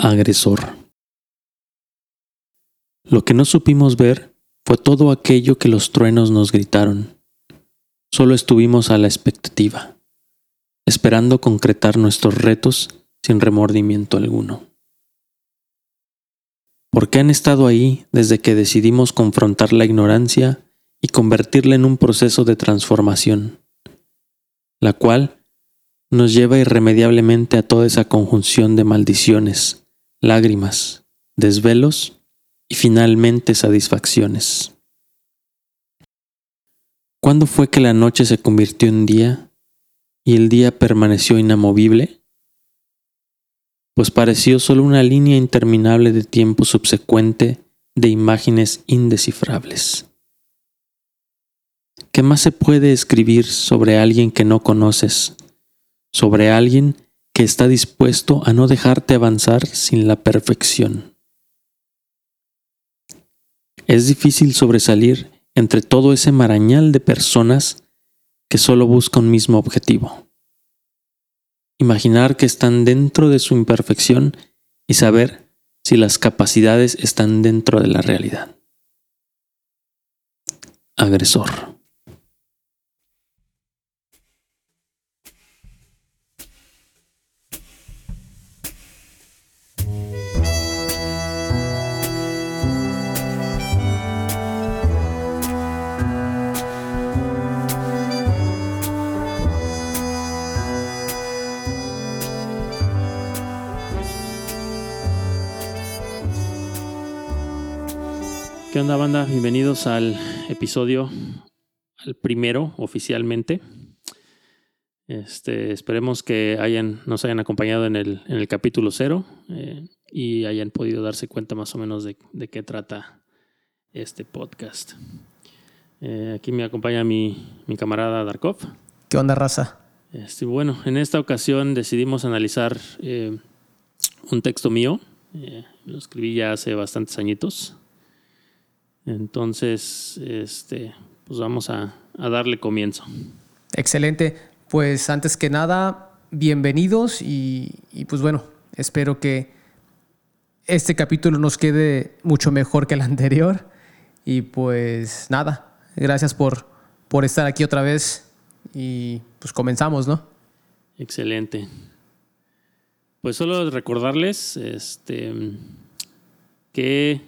Agresor. Lo que no supimos ver fue todo aquello que los truenos nos gritaron. Solo estuvimos a la expectativa, esperando concretar nuestros retos sin remordimiento alguno. ¿Por qué han estado ahí desde que decidimos confrontar la ignorancia y convertirla en un proceso de transformación, la cual nos lleva irremediablemente a toda esa conjunción de maldiciones, lágrimas, desvelos y finalmente satisfacciones. ¿Cuándo fue que la noche se convirtió en día y el día permaneció inamovible? Pues pareció solo una línea interminable de tiempo subsecuente de imágenes indescifrables. ¿Qué más se puede escribir sobre alguien que no conoces? Sobre alguien que está dispuesto a no dejarte avanzar sin la perfección. Es difícil sobresalir entre todo ese marañal de personas que solo buscan un mismo objetivo. Imaginar que están dentro de su imperfección y saber si las capacidades están dentro de la realidad. Agresor. ¿Qué onda, banda? Bienvenidos al episodio, al primero oficialmente. Este, esperemos que hayan, nos hayan acompañado en el, en el capítulo cero eh, y hayan podido darse cuenta más o menos de, de qué trata este podcast. Eh, aquí me acompaña mi, mi, camarada Darkov. ¿Qué onda, raza? Este, bueno, en esta ocasión decidimos analizar eh, un texto mío. lo escribí ya hace bastantes añitos. Entonces, este, pues vamos a, darle comienzo. Excelente. Pues antes que nada, bienvenidos y, pues bueno, espero que este capítulo nos quede mucho mejor que el anterior. Y pues nada, gracias por, por estar aquí otra vez y pues comenzamos, ¿no? Excelente. Pues solo recordarles este, que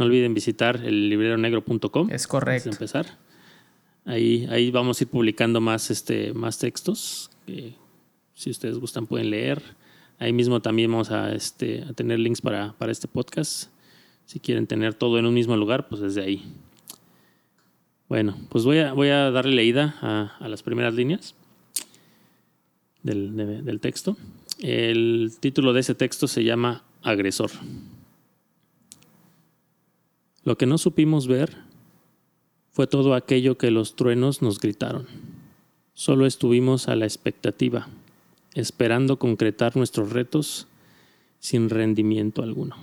no olviden visitar el libreronegro.com. Es correcto. empezar. Ahí, ahí vamos a ir publicando más, este, más textos que si ustedes gustan pueden leer. Ahí mismo también vamos a, este, a tener links para, para este podcast. Si quieren tener todo en un mismo lugar, pues desde ahí. Bueno, pues voy a, voy a darle leída a, a las primeras líneas del, del texto. El título de ese texto se llama Agresor. Lo que no supimos ver fue todo aquello que los truenos nos gritaron. Solo estuvimos a la expectativa, esperando concretar nuestros retos sin rendimiento alguno.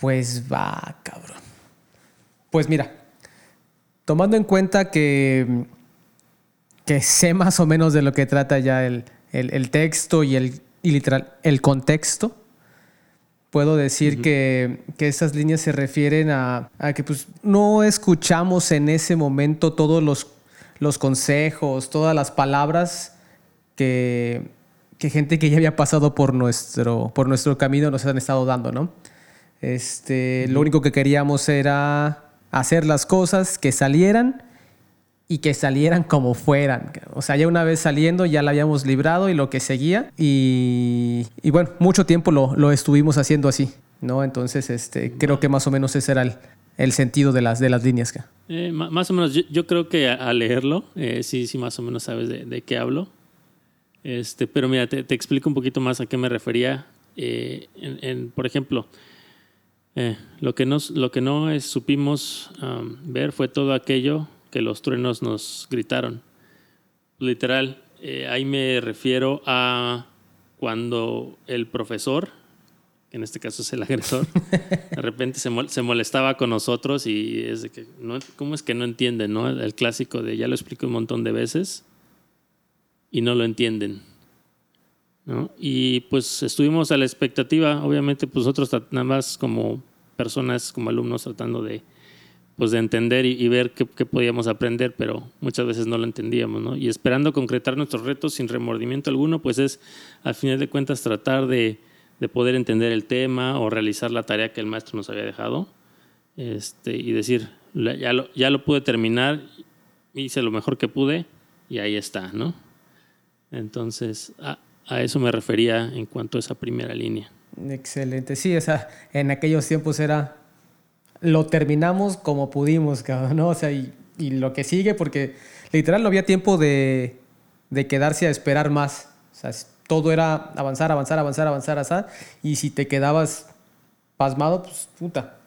Pues va, cabrón. Pues mira, tomando en cuenta que, que sé más o menos de lo que trata ya el, texto y el, y literal, el contexto, puedo decir que, que, estas líneas se refieren a, que pues, no escuchamos en ese momento todos los, los consejos, todas las palabras que, que, gente que ya había pasado por nuestro, por nuestro camino nos han estado dando, ¿no? Este, Lo único que queríamos era hacer las cosas que salieran y que salieran como fueran. O sea, ya una vez saliendo ya la habíamos librado y lo que seguía. Y, bueno, mucho tiempo lo, lo, estuvimos haciendo así, ¿no? Entonces, este, creo que más o menos ese era el, el sentido de las, de las líneas. Eh, más o menos, yo, creo que al leerlo, eh, sí, sí, más o menos sabes de, qué hablo. Este, pero mira, te, explico un poquito más a qué me refería. Eh, por ejemplo, lo que, nos, lo que no supimos ver fue todo aquello que los truenos nos gritaron. Literal, eh, ahí me refiero a cuando el profesor, que en este caso es el agresor, de repente se, molestaba con nosotros y es de que, no, ¿cómo es que no entienden? No? El clásico de ya lo explico un montón de veces y no lo entienden. ¿no? Y pues estuvimos a la expectativa, obviamente, pues nosotros nada más como personas, como alumnos, tratando de, pues de entender y, ver qué, podíamos aprender, pero muchas veces no lo entendíamos, ¿no? Y esperando concretar nuestros retos sin remordimiento alguno, pues es, al final de cuentas, tratar de, de poder entender el tema o realizar la tarea que el maestro nos había dejado este, y decir, ya lo, ya lo pude terminar, hice lo mejor que pude y ahí está, ¿no? Entonces, a, a eso me refería en cuanto a esa primera línea. Excelente, sí, esa, en aquellos tiempos era, lo terminamos como pudimos, ¿no? O sea, y, y lo que sigue, porque literal no había tiempo de, de quedarse a esperar más. O sea, todo era avanzar, avanzar, avanzar, avanzar, avanzar. Y si te quedabas pasmado, pues puta,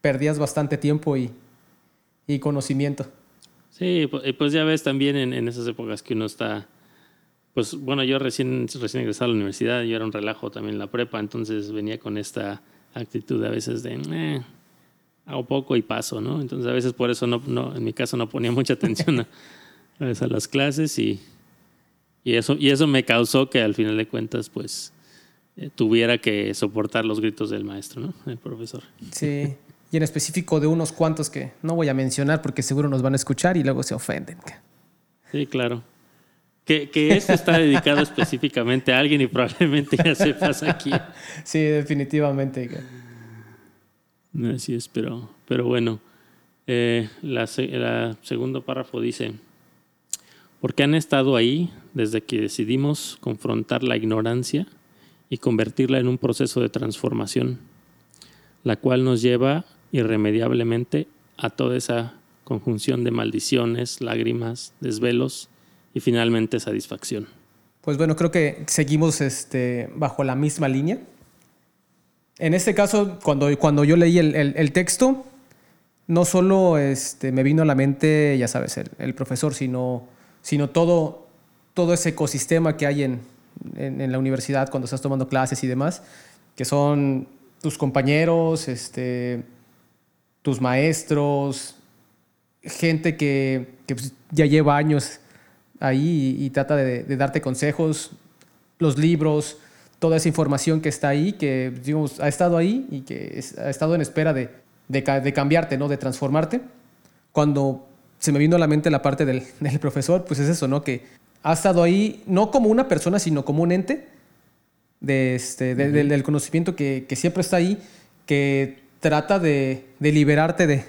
perdías bastante tiempo y, y conocimiento. Sí, pues ya ves también en, en, esas épocas que uno está, pues bueno, yo recién, recién egresado a la universidad, yo era un relajo también en la prepa, entonces venía con esta actitud a veces de, eh, hago poco y paso, ¿no? Entonces a veces por eso no, no en mi caso no ponía mucha atención a, a las clases y, y, eso, y eso me causó que al final de cuentas, pues, eh, tuviera que soportar los gritos del maestro, ¿no? El profesor. Sí y en específico de unos cuantos que no voy a mencionar porque seguro nos van a escuchar y luego se ofenden. Sí, claro. Que, que esto está dedicado específicamente a alguien y probablemente ya sepas aquí. Sí, definitivamente. Así es, pero, pero bueno. Eh, la, segundo párrafo dice, porque han estado ahí desde que decidimos confrontar la ignorancia y convertirla en un proceso de transformación, la cual nos lleva irremediablemente a toda esa conjunción de maldiciones, lágrimas, desvelos y finalmente satisfacción. Pues bueno, creo que seguimos este, bajo la misma línea. En este caso, cuando, cuando yo leí el, el, texto, no solo este, me vino a la mente, ya sabes, el, el profesor, sino, sino todo, todo ese ecosistema que hay en, en, la universidad cuando estás tomando clases y demás, que son tus compañeros, este, tus maestros, gente que, pues, ya lleva años ahí y, trata de, darte consejos, los libros, toda esa información que está ahí, que digamos, ha estado ahí y que ha estado en espera de, de, cambiarte, ¿no? de transformarte. Cuando se me vino a la mente la parte del, del, profesor, pues es eso, ¿no? que ha estado ahí no como una persona, sino como un ente de este, del, del, conocimiento que, que siempre está ahí, que trata de, liberarte de,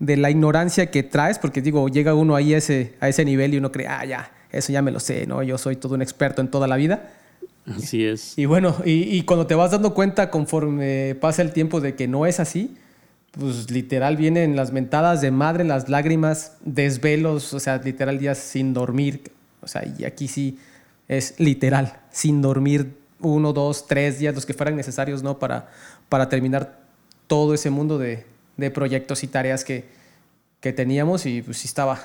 de, la ignorancia que traes, porque digo, llega uno ahí a ese, a ese nivel y uno cree, ah, ya, eso ya me lo sé, ¿no? Yo soy todo un experto en toda la vida. Así es. Y bueno, y, cuando te vas dando cuenta conforme pasa el tiempo de que no es así, pues literal vienen las mentadas de madre, las lágrimas, desvelos, o sea, literal días sin dormir. O sea, y aquí sí es literal, sin dormir uno, dos, tres días, los que fueran necesarios, ¿no? Para, para terminar todo ese mundo de, de proyectos y tareas que, que, teníamos y pues sí estaba,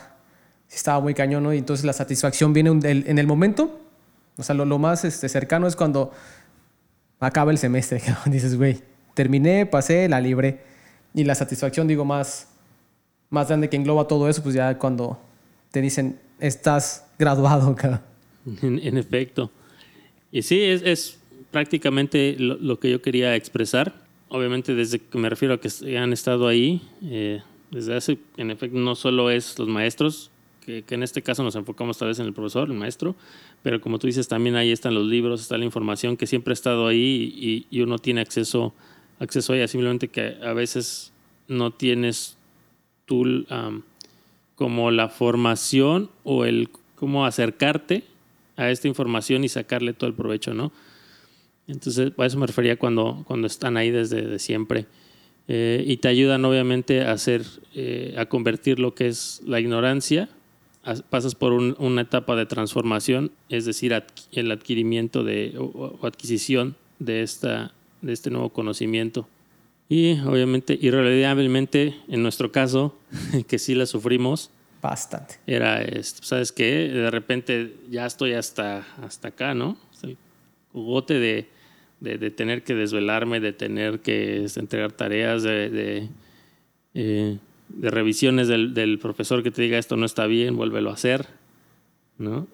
sí estaba muy cañón, ¿no? Y entonces la satisfacción viene en el momento, o sea, lo, lo más este, cercano es cuando acaba el semestre, dices, güey, terminé, pasé, la libré. Y la satisfacción, digo, más, más grande que engloba todo eso, pues ya cuando te dicen, estás graduado. En, en efecto. Y sí, es, es prácticamente lo, lo, que yo quería expresar obviamente desde que me refiero a que han estado ahí, eh, desde hace, en efecto, no solo es los maestros, que, que, en este caso nos enfocamos tal vez en el profesor, el maestro, pero como tú dices, también ahí están los libros, está la información que siempre ha estado ahí y, uno tiene acceso, acceso a ella, simplemente que a veces no tienes tú como la formación o el cómo acercarte a esta información y sacarle todo el provecho, ¿no? Entonces, a eso me refería cuando, cuando están ahí desde siempre. Eh, y te ayudan obviamente a hacer, eh, a convertir lo que es la ignorancia. Pasas por una etapa de transformación, es decir, el adquirimiento de, o, adquisición de, esta, de este nuevo conocimiento. Y obviamente, irremediablemente, en nuestro caso, que sí la sufrimos, Bastante. Era, esto, ¿sabes qué? De repente ya estoy hasta, hasta acá, ¿no? El jugote de, de, tener que desvelarme, de tener que entregar tareas, de, de, eh, revisiones del, del, profesor que te diga esto no está bien, vuélvelo a hacer, ¿no?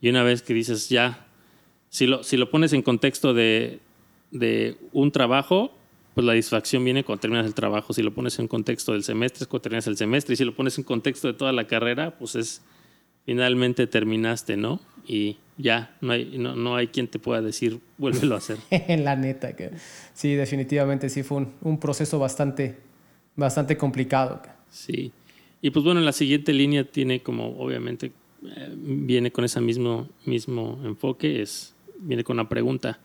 Y una vez que dices ya, si lo, si lo pones en contexto de, de un trabajo, pues la distracción viene cuando terminas el trabajo. Si lo pones en contexto del semestre, es cuando terminas el semestre. Y si lo pones en contexto de toda la carrera, pues es finalmente terminaste, ¿no? Y ya, no hay, no, no hay quien te pueda decir, vuélvelo a hacer. la neta, que sí, definitivamente sí fue un, un proceso bastante, bastante complicado. Sí. Y pues bueno, la siguiente línea tiene como, obviamente, eh, viene con ese mismo, mismo enfoque, es, viene con una pregunta.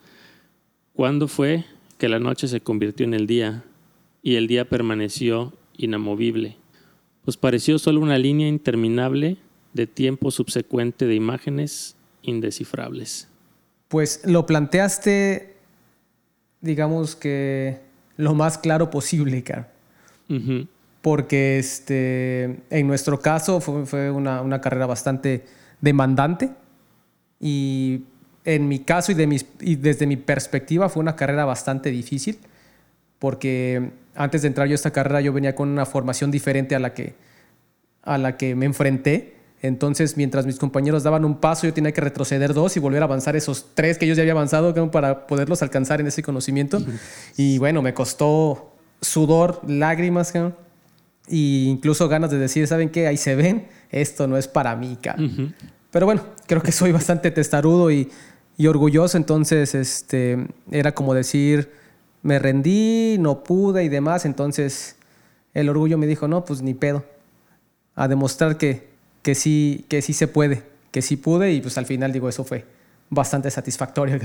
¿Cuándo fue que la noche se convirtió en el día y el día permaneció inamovible? Pues pareció solo una línea interminable de tiempo subsecuente de imágenes indescifrables. Pues lo planteaste, digamos que lo más claro posible, Car. Porque este, en nuestro caso fue, fue una, una, carrera bastante demandante y en mi caso y, de mis, y desde mi perspectiva fue una carrera bastante difícil porque antes de entrar yo a esta carrera yo venía con una formación diferente a la que, a la que me enfrenté entonces, mientras mis compañeros daban un paso, yo tenía que retroceder dos y volver a avanzar esos tres que ellos ya había avanzado para poderlos alcanzar en ese conocimiento. Y bueno, me costó sudor, lágrimas, e incluso ganas de decir, ¿saben qué? Ahí se ven, esto no es para mí, Pero bueno, creo que soy bastante testarudo y, y, orgulloso, entonces este, era como decir, me rendí, no pude y demás, entonces el orgullo me dijo, no, pues ni pedo, a demostrar que que sí, que sí se puede, que sí pude y pues al final digo, eso fue bastante satisfactorio.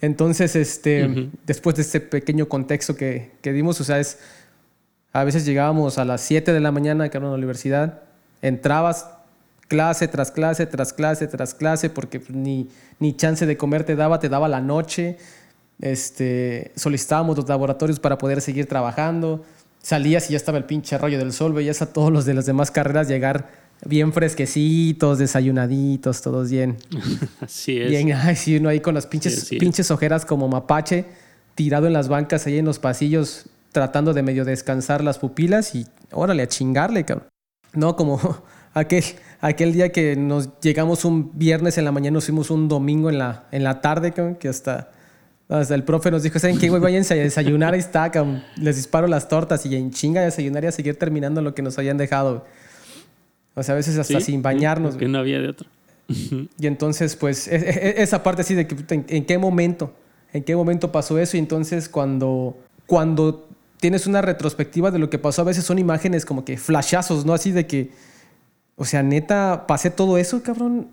Entonces, este, después de este pequeño contexto que, que, dimos, o sea, es, a veces llegábamos a las 7 de la mañana, que era una universidad, entrabas clase tras clase, tras clase, tras clase, porque ni, ni chance de comer te daba, te daba la noche. Este, solicitábamos los laboratorios para poder seguir trabajando. Salías y ya estaba el pinche rollo del sol, veías a todos los de las demás carreras llegar bien fresquecitos, desayunaditos, todos bien. Así es. Bien, ay, sí, uno ahí con las pinches, pinches ojeras como mapache, tirado en las bancas ahí en los pasillos, tratando de medio descansar las pupilas y órale, a chingarle, cabrón. No, como aquel, aquel día que nos llegamos un viernes en la mañana, nos fuimos un domingo en la, en la tarde, cabrón, que hasta, hasta el profe nos dijo, ¿saben qué, güey? Váyanse a desayunar, ahí está, cabrón. Les disparo las tortas y en chinga a desayunar y a seguir terminando lo que nos habían dejado. O sea, a veces hasta sin bañarnos. Que no había de otro. y entonces, pues, e, e, e, esa parte así de que, ¿en, qué momento? ¿En qué momento pasó eso? Y entonces, cuando, cuando tienes una retrospectiva de lo que pasó, a veces son imágenes como que flashazos, ¿no? Así de que, o sea, neta, pasé todo eso, cabrón.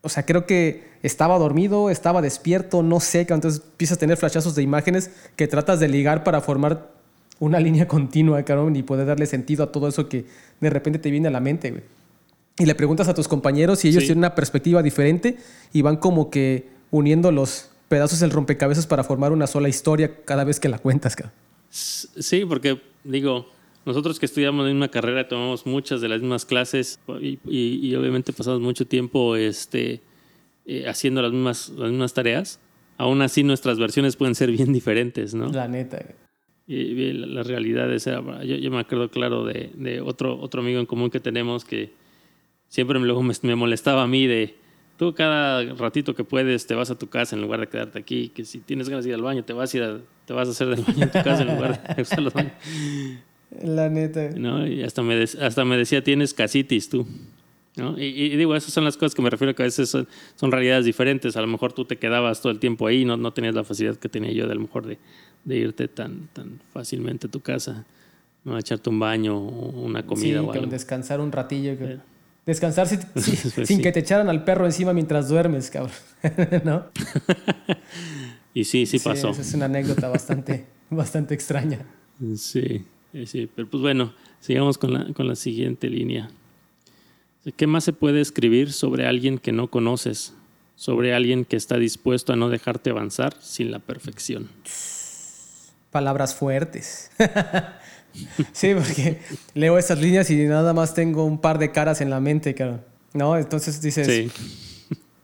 O sea, creo que estaba dormido, estaba despierto, no sé, entonces empiezas a tener flashazos de imágenes que tratas de ligar para formar una línea continua, cabrón, y poder darle sentido a todo eso que de repente te viene a la mente, güey y le preguntas a tus compañeros si ellos tienen una perspectiva diferente y van como que uniendo los pedazos del rompecabezas para formar una sola historia cada vez que la cuentas. Sí, porque digo, nosotros que estudiamos en una carrera tomamos muchas de las mismas clases y, obviamente pasamos mucho tiempo este, eh, haciendo las mismas, las mismas tareas. Aún así nuestras versiones pueden ser bien diferentes, ¿no? La neta. Y, las realidades, yo, yo, me acuerdo claro de, de otro, otro amigo en común que tenemos que siempre luego me, me, molestaba a mí de, tú cada ratito que puedes te vas a tu casa en lugar de quedarte aquí, que si tienes ganas de ir al baño te vas a, ir te vas a hacer del baño en tu casa en lugar de usar los baños. La neta. ¿No? Y hasta me, hasta me decía, tienes casitis tú. ¿No? Y, digo, esas son las cosas que me refiero que a veces son, son, realidades diferentes. A lo mejor tú te quedabas todo el tiempo ahí, no, no tenías la facilidad que tenía yo de a lo mejor de, de irte tan, tan fácilmente a tu casa, ¿no? a echarte un baño o una comida sí, o algo. descansar un ratillo. Que... Descansar sin, que te echaran al perro encima mientras duermes, cabrón. ¿No? y sí, sí, pasó. Esa es una anécdota bastante, bastante extraña. Sí, sí. Pero pues bueno, sigamos con la, con la siguiente línea. ¿Qué más se puede escribir sobre alguien que no conoces? Sobre alguien que está dispuesto a no dejarte avanzar sin la perfección. Palabras fuertes. Sí, porque leo esas líneas y nada más tengo un par de caras en la mente, claro. ¿No? Entonces dices. Sí.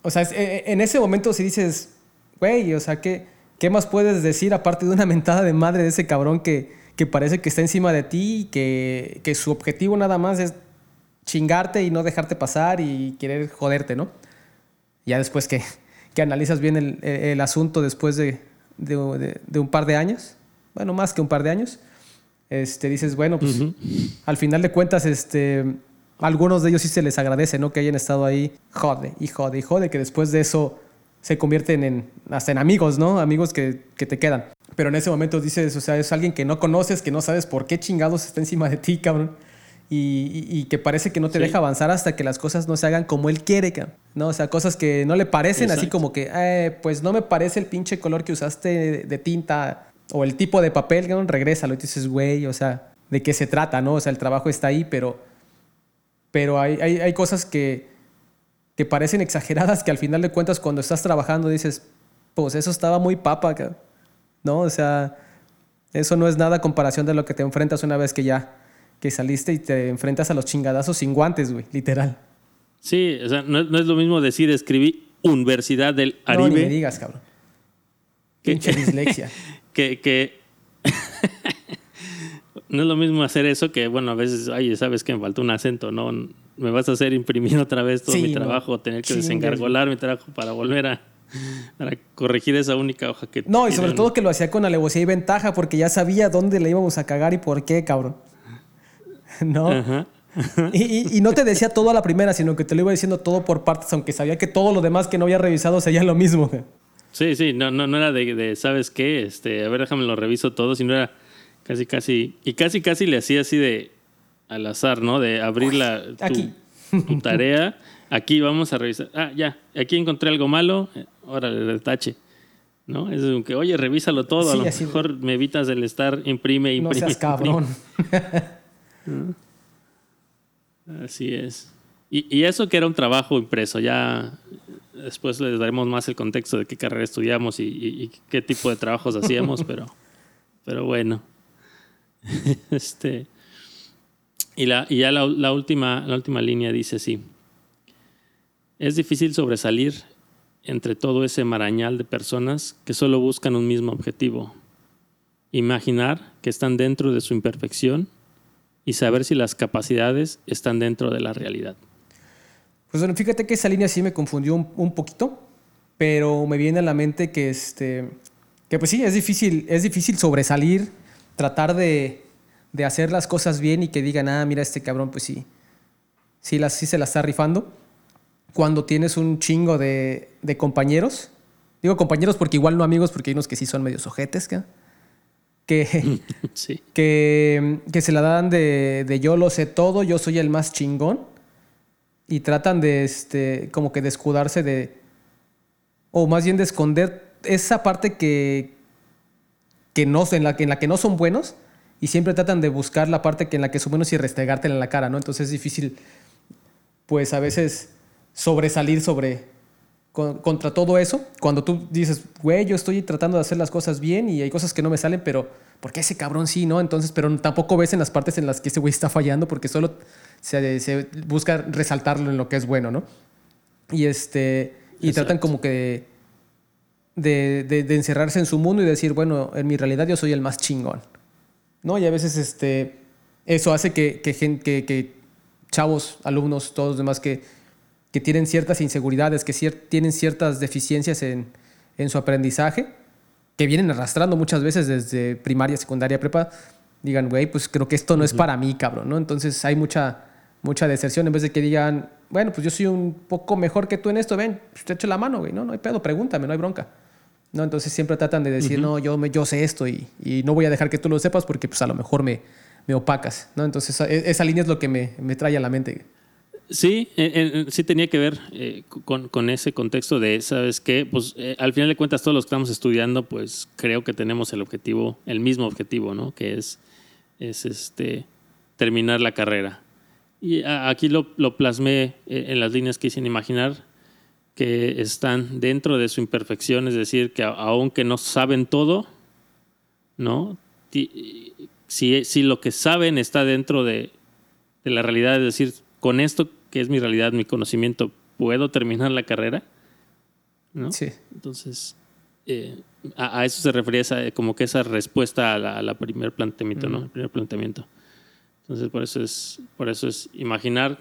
O sea, eh, en ese momento si dices, güey, o sea, ¿qué, ¿qué más puedes decir aparte de una mentada de madre de ese cabrón que, que parece que está encima de ti y que, que su objetivo nada más es chingarte y no dejarte pasar y querer joderte, ¿no? Ya después que, que analizas bien el, el asunto después de, de, de, un par de años, bueno, más que un par de años, este, dices, bueno, pues al final de cuentas, este, algunos de ellos sí se les agradece, ¿no? Que hayan estado ahí, jode, y jode, y jode, que después de eso se convierten en, hasta en amigos, ¿no? Amigos que, que te quedan. Pero en ese momento dices, o sea, es alguien que no conoces, que no sabes por qué chingados está encima de ti, cabrón. Y, y, que parece que no te deja avanzar hasta que las cosas no se hagan como él quiere. ¿no? O sea, cosas que no le parecen, así como que, eh, pues no me parece el pinche color que usaste de, tinta o el tipo de papel, ¿no? regrésalo. Y dices, güey, o sea, ¿de qué se trata, no? O sea, el trabajo está ahí, pero, pero hay, hay, hay cosas que, que parecen exageradas que al final de cuentas cuando estás trabajando dices, pues eso estaba muy papa. ¿no? O sea, eso no es nada comparación de lo que te enfrentas una vez que ya que saliste y te enfrentas a los chingadazos sin guantes, güey, literal. Sí, o sea, no, es lo mismo decir escribí Universidad del Aribe. No, ni me digas, cabrón. Pinche dislexia. que, que no es lo mismo hacer eso que, bueno, a veces, ay, sabes que me faltó un acento, ¿no? Me vas a hacer imprimir otra vez todo mi trabajo, tener que desengargolar mi trabajo para volver a, para corregir esa única hoja que... No, y sobre todo que lo hacía con alevosía y ventaja porque ya sabía dónde le íbamos a cagar y por qué, cabrón. ¿No? Y, no te decía todo a la primera, sino que te lo iba diciendo todo por partes, aunque sabía que todo lo demás que no había revisado sería lo mismo. Sí, sí, no, no, no era de, ¿sabes qué? Este, a ver, déjame lo reviso todo, sino era casi, casi, y casi, casi le hacía así de al azar, ¿no? De abrir la, tu tarea aquí vamos a revisar. Ah, ya, aquí encontré algo malo, órale, retache. ¿No? Es como que, oye, revísalo todo, a lo mejor me evitas el estar imprime, imprime. No seas cabrón. Así es. Y, eso que era un trabajo impreso, ya después les daremos más el contexto de qué carrera estudiamos y, qué tipo de trabajos hacíamos, pero, pero bueno. este, y, la, y ya la, la, última, la última línea dice así. Es difícil sobresalir entre todo ese marañal de personas que solo buscan un mismo objetivo. Imaginar que están dentro de su imperfección y saber si las capacidades están dentro de la realidad. Pues bueno, fíjate que esa línea sí me confundió un, poquito, pero me viene a la mente que, este, que pues sí, es difícil, es difícil sobresalir, tratar de, de hacer las cosas bien y que digan, ah, mira, este cabrón, pues sí, sí, las, sí se la está rifando cuando tienes un chingo de, compañeros. Digo compañeros porque igual no amigos, porque hay unos que sí son medios ojetes, que, que, que, se la dan de, yo lo sé todo, yo soy el más chingón. Y tratan de, este, como que de escudarse de, o más bien de esconder esa parte que, que no, en, la, en la que no son buenos y siempre tratan de buscar la parte que en la que son buenos y restregártela en la cara, ¿no? Entonces es difícil, pues a veces sobresalir sobre contra todo eso. Cuando tú dices, güey, yo estoy tratando de hacer las cosas bien y hay cosas que no me salen, pero ¿por qué ese cabrón sí, no? Entonces, pero tampoco ves en las partes en las que ese güey está fallando porque solo se, busca resaltarlo en lo que es bueno, ¿no? Y este y tratan como que de, de, encerrarse en su mundo y decir, bueno, en mi realidad yo soy el más chingón. ¿No? Y a veces este, eso hace que, que, que, que chavos, alumnos, todos los demás que que tienen ciertas inseguridades, que tienen ciertas deficiencias en, su aprendizaje, que vienen arrastrando muchas veces desde primaria, secundaria, prepa, digan, güey, pues creo que esto no es para mí, cabrón, ¿no? Entonces hay mucha, mucha deserción en vez de que digan, bueno, pues yo soy un poco mejor que tú en esto, ven, pues te echo la mano, güey, no, no hay pedo, pregúntame, no hay bronca. ¿No? Entonces siempre tratan de decir, no, yo, me, yo sé esto y, no voy a dejar que tú lo sepas porque pues a lo mejor me, me opacas, ¿no? Entonces esa, esa línea es lo que me, me trae a la mente. Sí, sí tenía que ver eh, con, ese contexto de, ¿sabes qué? Pues eh, al final de cuentas todos los que estamos estudiando, pues creo que tenemos el objetivo, el mismo objetivo, ¿no? Que es, es este, terminar la carrera. Y aquí lo, lo plasmé eh, en las líneas que hice imaginar, que están dentro de su imperfección, es decir, que aunque no saben todo, ¿no? Si, si lo que saben está dentro de, de la realidad, es decir, con esto que es mi realidad, mi conocimiento, ¿puedo terminar la carrera? ¿No? Sí. Entonces, eh, a, eso se refería esa, como que esa respuesta a la, primer planteamiento, ¿no? El primer planteamiento. Entonces, por eso es, por eso es imaginar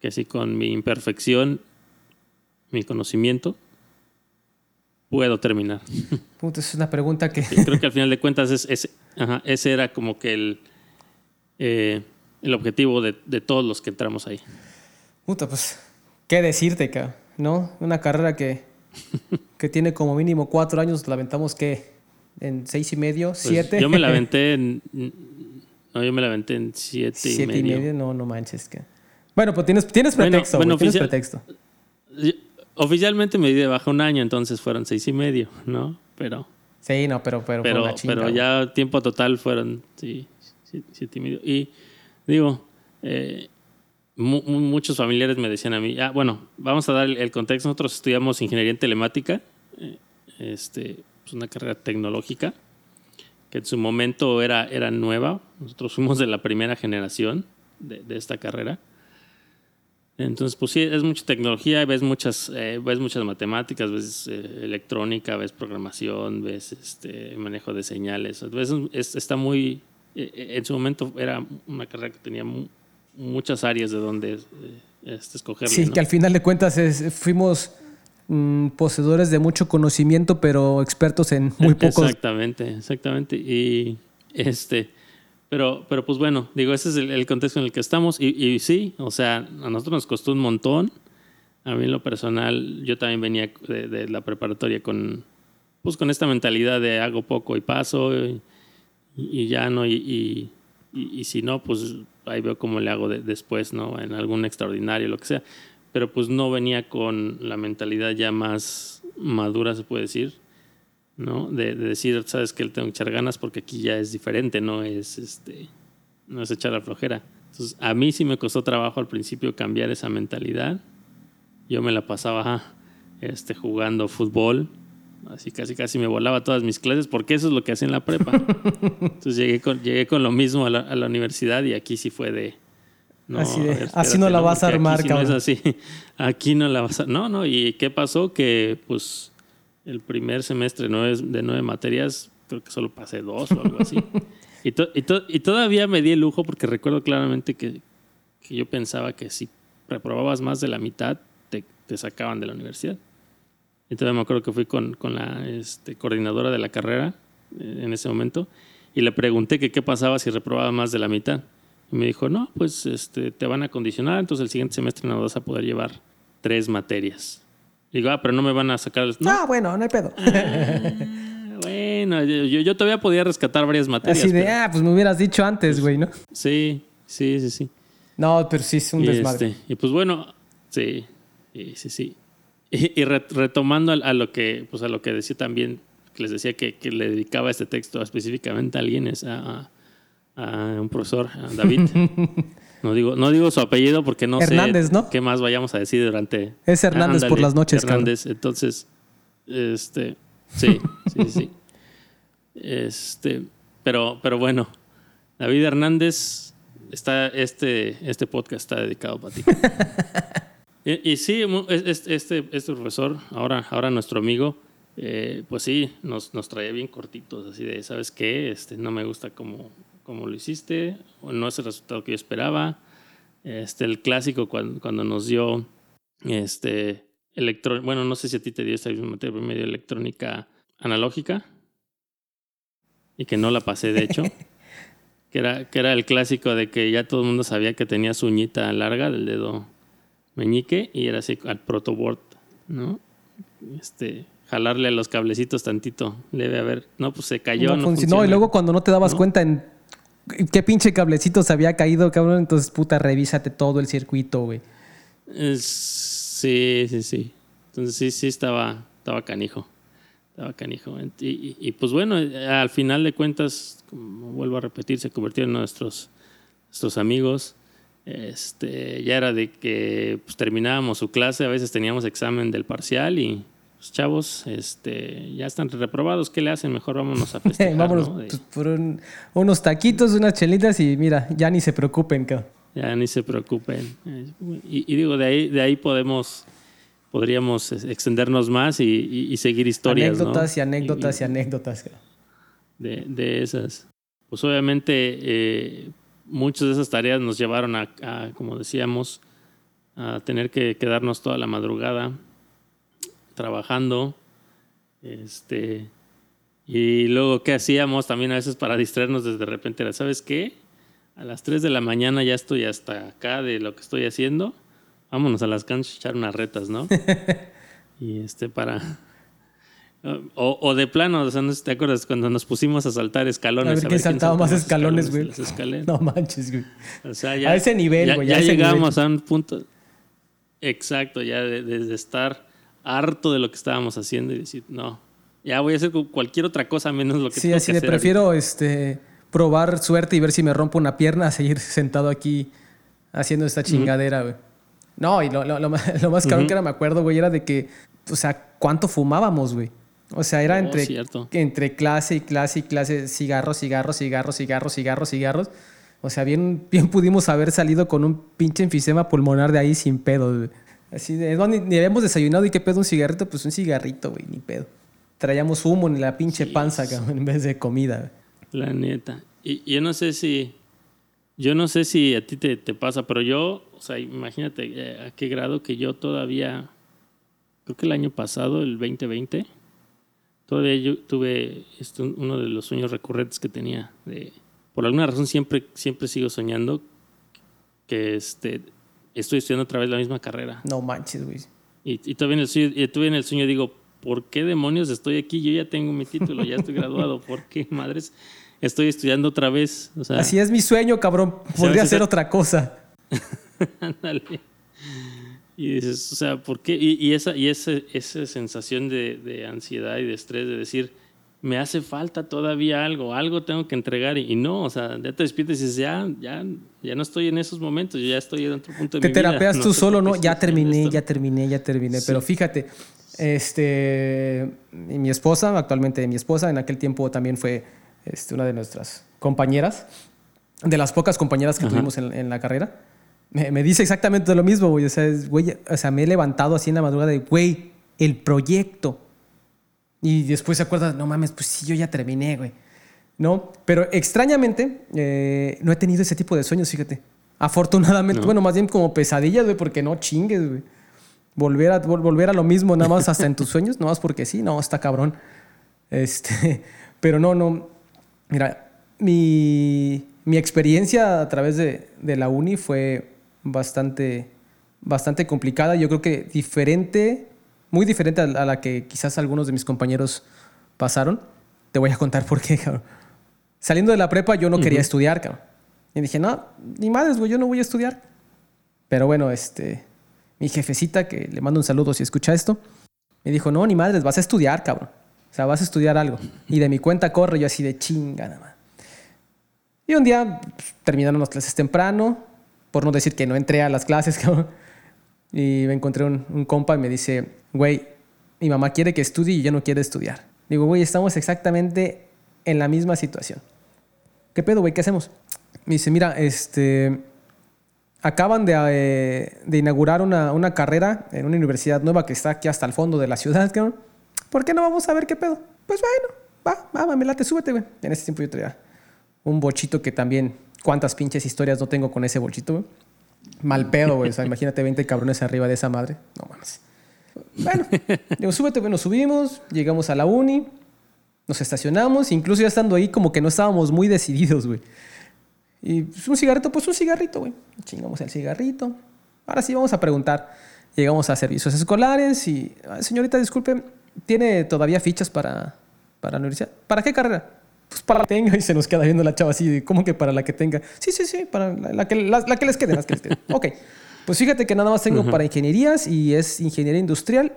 que así con mi imperfección, mi conocimiento, puedo terminar? Puta, es una pregunta que... creo que al final de cuentas es, ese era como que el, eh, el objetivo de, de, todos los que entramos ahí. Puta, pues, ¿qué decirte, cabrón? ¿No? Una carrera que, que tiene como mínimo cuatro años, la aventamos que en seis y medio, pues, siete. Yo me la aventé en... No, yo me la aventé en siete, y medio. Siete y medio, no, no manches. Que... Bueno, pues tienes, tienes pretexto, bueno, tienes pretexto. Oficialmente me di de baja un año, entonces fueron seis y medio, ¿no? Pero. Sí, no, pero. Pero, pero, pero ya tiempo total fueron, sí, siete y medio. Y digo, eh, muchos familiares me decían a mí, ah, bueno, vamos a dar el, contexto. Nosotros estudiamos ingeniería en telemática, eh, este, pues una carrera tecnológica, que en su momento era, era nueva. Nosotros fuimos de la primera generación de, de esta carrera. Entonces, pues sí, es mucha tecnología, ves muchas, eh, ves muchas matemáticas, ves eh, electrónica, ves programación, ves este, manejo de señales. está muy, eh, en su momento era una carrera que tenía muchas áreas de donde este, escoger. Sí, que al final de cuentas fuimos mm, poseedores de mucho conocimiento, pero expertos en muy pocos. Exactamente, exactamente. Y este pero, pero pues bueno, digo, ese es el, contexto en el que estamos. Y, sí, o sea, a nosotros nos costó un montón. A mí en lo personal, yo también venía de, la preparatoria con, pues con esta mentalidad de hago poco y paso y, ya no. Y, y, si no, pues ahí veo cómo le hago después, ¿no? En algún extraordinario, lo que sea. Pero pues no venía con la mentalidad ya más madura, se puede decir ¿no? De, decir, sabes que le tengo que echar ganas porque aquí ya es diferente, no es, este, no es echar la flojera. Entonces, a mí sí me costó trabajo al principio cambiar esa mentalidad. Yo me la pasaba este, jugando fútbol, así casi casi me volaba todas mis clases porque eso es lo que hacía en la prepa. Entonces llegué con, llegué con lo mismo a la, universidad y aquí sí fue de... No, así, así no la vas a armar, aquí no es así. Aquí no la vas a... No, no. ¿Y qué pasó? Que pues el primer semestre de nueve materias, creo que solo pasé dos o algo así. y, y, todavía me di el lujo porque recuerdo claramente que, yo pensaba que si reprobabas más de la mitad, te, sacaban de la universidad. Y todavía me acuerdo que fui con, la este, coordinadora de la carrera eh, en ese momento y le pregunté que qué pasaba si reprobaba más de la mitad. Y me dijo, no, pues este, te van a condicionar, entonces el siguiente semestre no vas a poder llevar tres materias. Digo, ah, pero no me van a sacar. ¿No? Ah, bueno, no hay pedo. Ah, bueno, yo, yo, todavía podía rescatar varias materias. Así de, ah, pues me hubieras dicho antes, pues, güey, ¿no? Sí, sí, sí, sí. No, pero sí es un desmadre. Este, y pues bueno, sí, sí, sí, sí. Y, retomando a, lo que, pues a lo que decía también, que les decía que, que le dedicaba este texto específicamente a alguien, es a, a un profesor, a David. No digo, no digo su apellido porque no Hernández, ¿no? qué más vayamos a decir durante. Es Hernández por las noches, Hernández. Entonces, este, sí, sí, sí. Este, pero, pero bueno, David Hernández está, este, este podcast está dedicado para ti. y, sí, este, este, profesor, ahora, ahora nuestro amigo, eh, pues sí, nos, nos traía bien cortitos, así de, ¿sabes qué? Este, no me gusta como como lo hiciste, o no es el resultado que yo esperaba. Este, el clásico cuando, cuando nos dio este electro, bueno, no sé si a ti te dio esta misma materia, medio electrónica analógica y que no la pasé de hecho. que era, que era el clásico de que ya todo el mundo sabía que tenía su uñita larga del dedo meñique y era así al protoboard, ¿no? Este, jalarle a los cablecitos tantito, debe haber, no, pues se cayó. No, no y luego cuando no te dabas cuenta en qué pinche cablecito se había caído, cabrón. Entonces, puta, revísate todo el circuito, güey. sí, sí, sí. Entonces, sí, sí, estaba, estaba canijo. Estaba canijo. Y, pues bueno, al final de cuentas, como vuelvo a repetir, se convirtieron en nuestros, nuestros amigos. Este, ya era de que pues, terminábamos su clase, a veces teníamos examen del parcial y los chavos este, ya están reprobados, ¿qué le hacen? Mejor vámonos a festejar. vámonos pues, por unos taquitos, unas chelitas y mira, ya ni se preocupen, cabrón. Ya ni se preocupen. Y, digo, de ahí, de ahí podemos, podríamos extendernos más y, seguir historias. Anécdotas y anécdotas y, anécdotas. De, de, esas. Pues obviamente eh, muchas de esas tareas nos llevaron a, como decíamos, a tener que quedarnos toda la madrugada trabajando. Este. Y luego, ¿qué hacíamos también a veces para distraernos desde de repente? Era, ¿sabes qué? A las 3 de la mañana ya estoy hasta acá de lo que estoy haciendo. Vámonos a las canchas a echar unas retas, ¿no? y este, para. O, o, de plano, o sea, no sé si te acuerdas cuando nos pusimos a saltar escalones. A ver, a quién saltaba más escalones, güey. No manches, güey. O sea, ya, a ese nivel, güey. Ya, ya llegamos a un punto. Exacto, ya de, de, estar harto de lo que estábamos haciendo y decir, no, ya voy a hacer cualquier otra cosa menos lo que Sí, así de prefiero este, probar suerte y ver si me rompo una pierna a seguir sentado aquí haciendo esta chingadera, güey. No, y lo, lo, lo, más caro que era, me acuerdo, güey, era de que, o sea, ¿cuánto fumábamos, güey? O sea, era oh, entre, entre clase y clase y clase, cigarros, cigarros, cigarros, cigarros, cigarros, cigarros. O sea, bien, bien pudimos haber salido con un pinche enfisema pulmonar de ahí sin pedo, Así de, no, ni, habíamos desayunado y qué pedo un cigarrito, pues un cigarrito, güey, ni pedo. Traíamos humo en la pinche panza, en vez de comida. La neta. Y yo no sé si, yo no sé si a ti te, te pasa, pero yo, o sea, imagínate eh, a qué grado que yo todavía, creo que el año pasado, el 2020, Todavía yo tuve este, uno de los sueños recurrentes que tenía. De, por alguna razón siempre, siempre sigo soñando que este, estoy estudiando otra vez la misma carrera. No manches, güey. Y, y, todavía, en el sueño, y todavía en el sueño digo, ¿por qué demonios estoy aquí? Yo ya tengo mi título, ya estoy graduado. ¿Por qué, madres? Estoy estudiando otra vez. Así es mi sueño, cabrón. Podría ser otra cosa. Ándale. Y dices, o sea, ¿por qué? Y, esa, y esa, esa sensación de, ansiedad y de estrés de decir, me hace falta todavía algo, algo tengo que entregar y, no, o sea, ya te despiertas y dices, ya, ya, ya no estoy en esos momentos, yo ya estoy en otro punto de te mi vida. Te terapeas tú solo, ¿no? Ya terminé, ya terminé, ya terminé. Pero fíjate, este, mi esposa, actualmente mi esposa, en aquel tiempo también fue este, una de nuestras compañeras, de las pocas compañeras que tuvimos en, en la carrera me, dice exactamente lo mismo, güey. O sea, o sea, me he levantado así en la madrugada de, güey, el proyecto. Y después se acuerda, no mames, pues sí, yo ya terminé, güey. ¿No? Pero extrañamente, eh, no he tenido ese tipo de sueños, fíjate. Afortunadamente, bueno, más bien como pesadillas, güey, porque no chingues, güey. Volver a, volver a lo mismo nada más hasta en tus sueños, nada más porque sí, no, está cabrón. Este, pero no, no. Mira, mi, mi experiencia a través de, de la uni fue bastante, bastante complicada. Yo creo que diferente, muy diferente a, la que quizás algunos de mis compañeros pasaron. Te voy a contar por qué, cabrón. Saliendo de la prepa yo no quería estudiar, cabrón. Y dije, no, ni madres, güey, yo no voy a estudiar. Pero bueno, este, mi jefecita, que le mando un saludo si escucha esto, me dijo, no, ni madres, vas a estudiar, cabrón. O sea, vas a estudiar algo. Y de mi cuenta corre yo así de chinga, nada más. Y un día pues, terminaron las clases temprano, por no decir que no entré a las clases, Y me encontré un, un compa y me dice, güey, mi mamá quiere que estudie y yo no quiero estudiar. Digo, güey, estamos exactamente en la misma situación. ¿Qué pedo, güey? ¿Qué hacemos? Me dice, mira, este, acaban de, eh, de inaugurar una, una, carrera en una universidad nueva que está aquí hasta el fondo de la ciudad. ¿Por qué no vamos a ver qué pedo? Pues bueno, va, va, me late, súbete, güey. En ese tiempo yo traía un bochito que también cuántas pinches historias no tengo con ese bolchito, Mal pedo, güey. O sea, imagínate 20 cabrones arriba de esa madre. No mames. Bueno, digo, súbete, bueno, subimos, llegamos a la uni, nos estacionamos, incluso ya estando ahí como que no estábamos muy decididos, güey. Y pues, un cigarrito, pues un cigarrito, güey. Chingamos el cigarrito. Ahora sí vamos a preguntar. Llegamos a servicios escolares y, señorita, disculpe, ¿tiene todavía fichas para, para la universidad? ¿Para qué carrera? pues para la que tenga y se nos queda viendo la chava así, ¿cómo que para la que tenga? Sí, sí, sí, para la, que, la, que, les quede, las que les quede. ok, pues fíjate que nada más tengo para ingenierías y es ingeniería industrial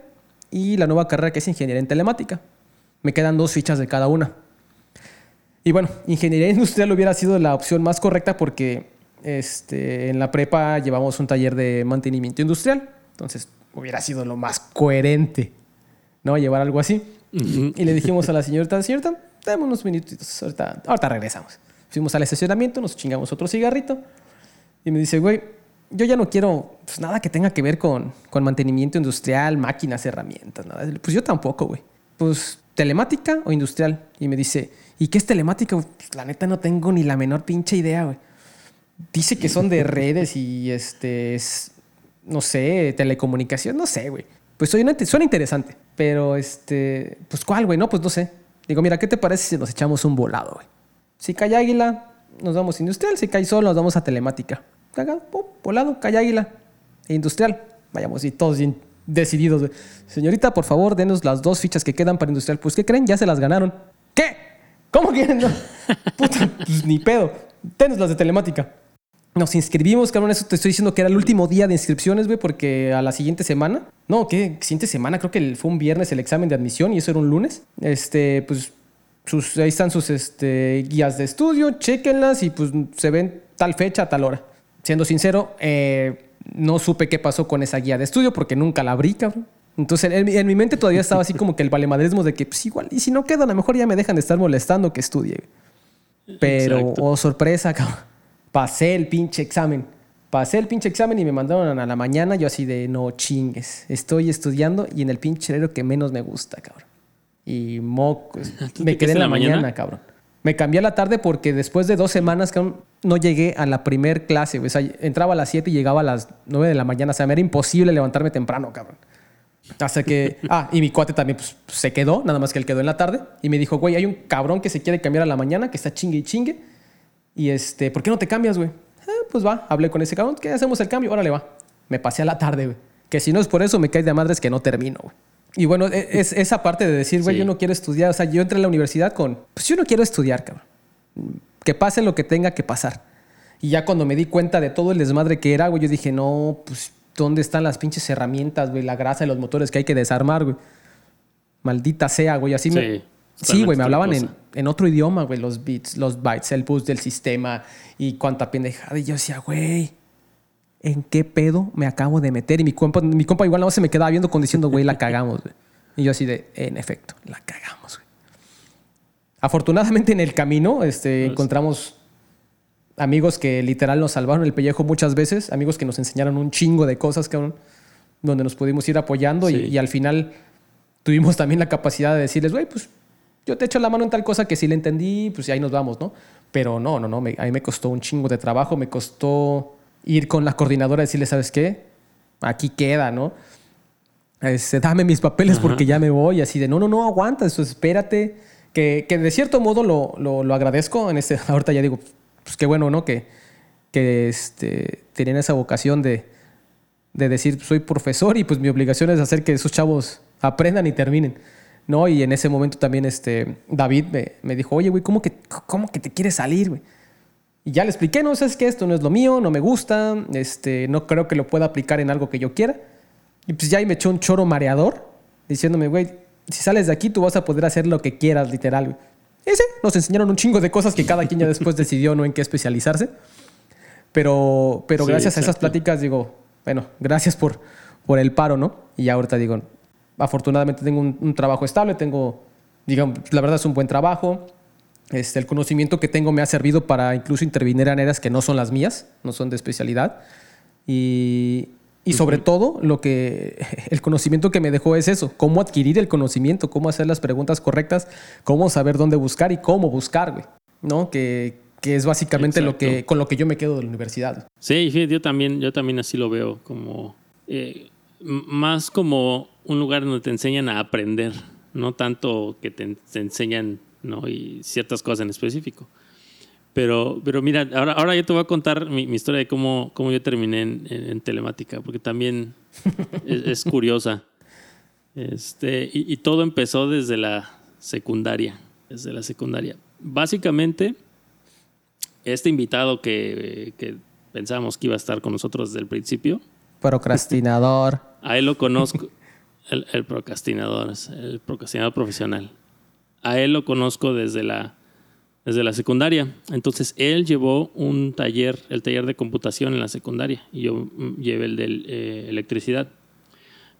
y la nueva carrera que es ingeniería en telemática. Me quedan dos fichas de cada una. Y bueno, ingeniería industrial hubiera sido la opción más correcta porque este, en la prepa llevamos un taller de mantenimiento industrial, entonces hubiera sido lo más coherente, ¿no? Llevar algo así. Y le dijimos a la señorita, señorita, dame unos minutitos, ahorita, ahorita regresamos. Fuimos al estacionamiento, nos chingamos otro cigarrito y me dice, güey, yo ya no quiero pues, nada que tenga que ver con, con mantenimiento industrial, máquinas, herramientas, nada. Pues yo tampoco, güey. Pues telemática o industrial. Y me dice, ¿y qué es telemática? Pues, la neta no tengo ni la menor pinche idea, güey. Dice que son de redes y este, es, no sé, telecomunicación, no sé, güey. pues suena, suena interesante. Pero, este, pues, ¿cuál, güey? No, pues no sé. Digo, mira, ¿qué te parece si nos echamos un volado, güey? Si cae águila, nos vamos a industrial. Si cae sol, nos vamos a telemática. Caga, pum, volado, cae águila. E industrial. Vayamos, y todos bien decididos. Señorita, por favor, denos las dos fichas que quedan para industrial. Pues, ¿qué creen? Ya se las ganaron. ¿Qué? ¿Cómo quieren? No? Puta, pues ni pedo. Denos las de telemática. Nos inscribimos, cabrón. Eso te estoy diciendo que era el último día de inscripciones, güey, porque a la siguiente semana. No, ¿qué? Siguiente semana, creo que fue un viernes el examen de admisión y eso era un lunes. Este, pues, sus, ahí están sus este, guías de estudio, chequenlas y pues se ven tal fecha, tal hora. Siendo sincero, eh, no supe qué pasó con esa guía de estudio porque nunca la abrí, cabrón. Entonces, en, mi mente todavía estaba así como que el valemadrismo de que, pues igual, y si no quedan, a lo mejor ya me dejan de estar molestando que estudie. Pero, oh sorpresa, cabrón Pasé el pinche examen. Pasé el pinche examen y me mandaron a la mañana. Yo así de no chingues. Estoy estudiando y en el pinche horario que menos me gusta, cabrón. Y mocos. me quedé en la, mañana? cabrón. Me cambié a la tarde porque después de dos semanas, cabrón, no llegué a la primer clase. O sea, entraba a las 7 y llegaba a las 9 de la mañana. O sea, me era imposible levantarme temprano, cabrón. Hasta que. Ah, y mi cuate también pues, se quedó, nada más que él quedó en la tarde. Y me dijo, güey, hay un cabrón que se quiere cambiar a la mañana, que está chingue y chingue. Y este, ¿por qué no te cambias, güey? Eh, pues va, hablé con ese cabrón, ¿qué hacemos el cambio? Órale, va. Me pasé a la tarde, güey. Que si no es por eso, me cae de madres que no termino, güey. Y bueno, e, es esa parte de decir, güey, yo no quiero estudiar. O sea, yo entré a la universidad con, pues yo no quiero estudiar, cabrón. Que pase lo que tenga que pasar. Y ya cuando me di cuenta de todo el desmadre que era, güey, yo dije, no, pues, ¿dónde están las pinches herramientas, güey? La grasa de los motores que hay que desarmar, güey. Maldita sea, güey. Así me, Sí, güey, me hablaban en, en, otro idioma, güey, los bits, los bytes, el bus del sistema y cuánta pendejada. Y yo decía, güey, ¿en qué pedo me acabo de meter? Y mi compa, mi compa igual no se me quedaba viendo con diciendo, güey, la cagamos, güey. Y yo así de, en efecto, la cagamos, güey. Afortunadamente en el camino este, pues encontramos amigos que literal nos salvaron el pellejo muchas veces, amigos que nos enseñaron un chingo de cosas, cabrón, donde nos pudimos ir apoyando y, y al final tuvimos también la capacidad de decirles, güey, pues yo te echo la mano en tal cosa que sí le entendí, pues ahí nos vamos, ¿no? Pero no, no, no, a mí me costó un chingo de trabajo, me costó ir con la coordinadora y decirle, ¿sabes qué? Aquí queda, ¿no? Este, dame mis papeles porque ya me voy, así de, no, no, no, aguanta, eso, espérate. Que, de cierto modo lo, lo, lo, agradezco, en este, ahorita ya digo, pues qué bueno, ¿no? Que, que este, tenían esa vocación de, de decir, soy profesor y pues mi obligación es hacer que esos chavos aprendan y terminen. ¿no? Y en ese momento también este, David me, dijo, oye, güey, ¿cómo que, ¿cómo que te quieres salir, güey? Y ya le expliqué, no, sabes que esto no es lo mío, no me gusta, este, no creo que lo pueda aplicar en algo que yo quiera. Y pues ya ahí me echó un choro mareador, diciéndome, güey, si sales de aquí tú vas a poder hacer lo que quieras, literal, güey. Ese, nos enseñaron un chingo de cosas que cada quien ya después decidió no en qué especializarse. Pero, pero gracias a esas pláticas, digo, bueno, gracias por, por el paro, ¿no? Y ya ahorita digo, afortunadamente tengo un, trabajo estable, tengo, digamos, la verdad es un buen trabajo. Este, el conocimiento que tengo me ha servido para incluso intervenir en áreas que no son las mías, no son de especialidad. Y, y sobre todo, lo que el conocimiento que me dejó es eso, cómo adquirir el conocimiento, cómo hacer las preguntas correctas, cómo saber dónde buscar y cómo buscar, güey. ¿No? Que, que es básicamente lo que, con lo que yo me quedo de la universidad. Sí, yo también, yo también así lo veo, como eh, más como un lugar donde te enseñan a aprender, no tanto que te, enseñan ¿no? y ciertas cosas en específico. Pero, pero mira, ahora, ahora yo te voy a contar mi, historia de cómo, cómo yo terminé en, telemática, porque también es, curiosa. Este, y, todo empezó desde la secundaria, desde la secundaria. Básicamente, este invitado que, que pensábamos que iba a estar con nosotros desde el principio. Procrastinador. A él lo conozco. El, procrastinador, el procrastinador profesional. A él lo conozco desde la, desde la secundaria. Entonces, él llevó un taller, el taller de computación en la secundaria, y yo mm, llevé el de eh, electricidad.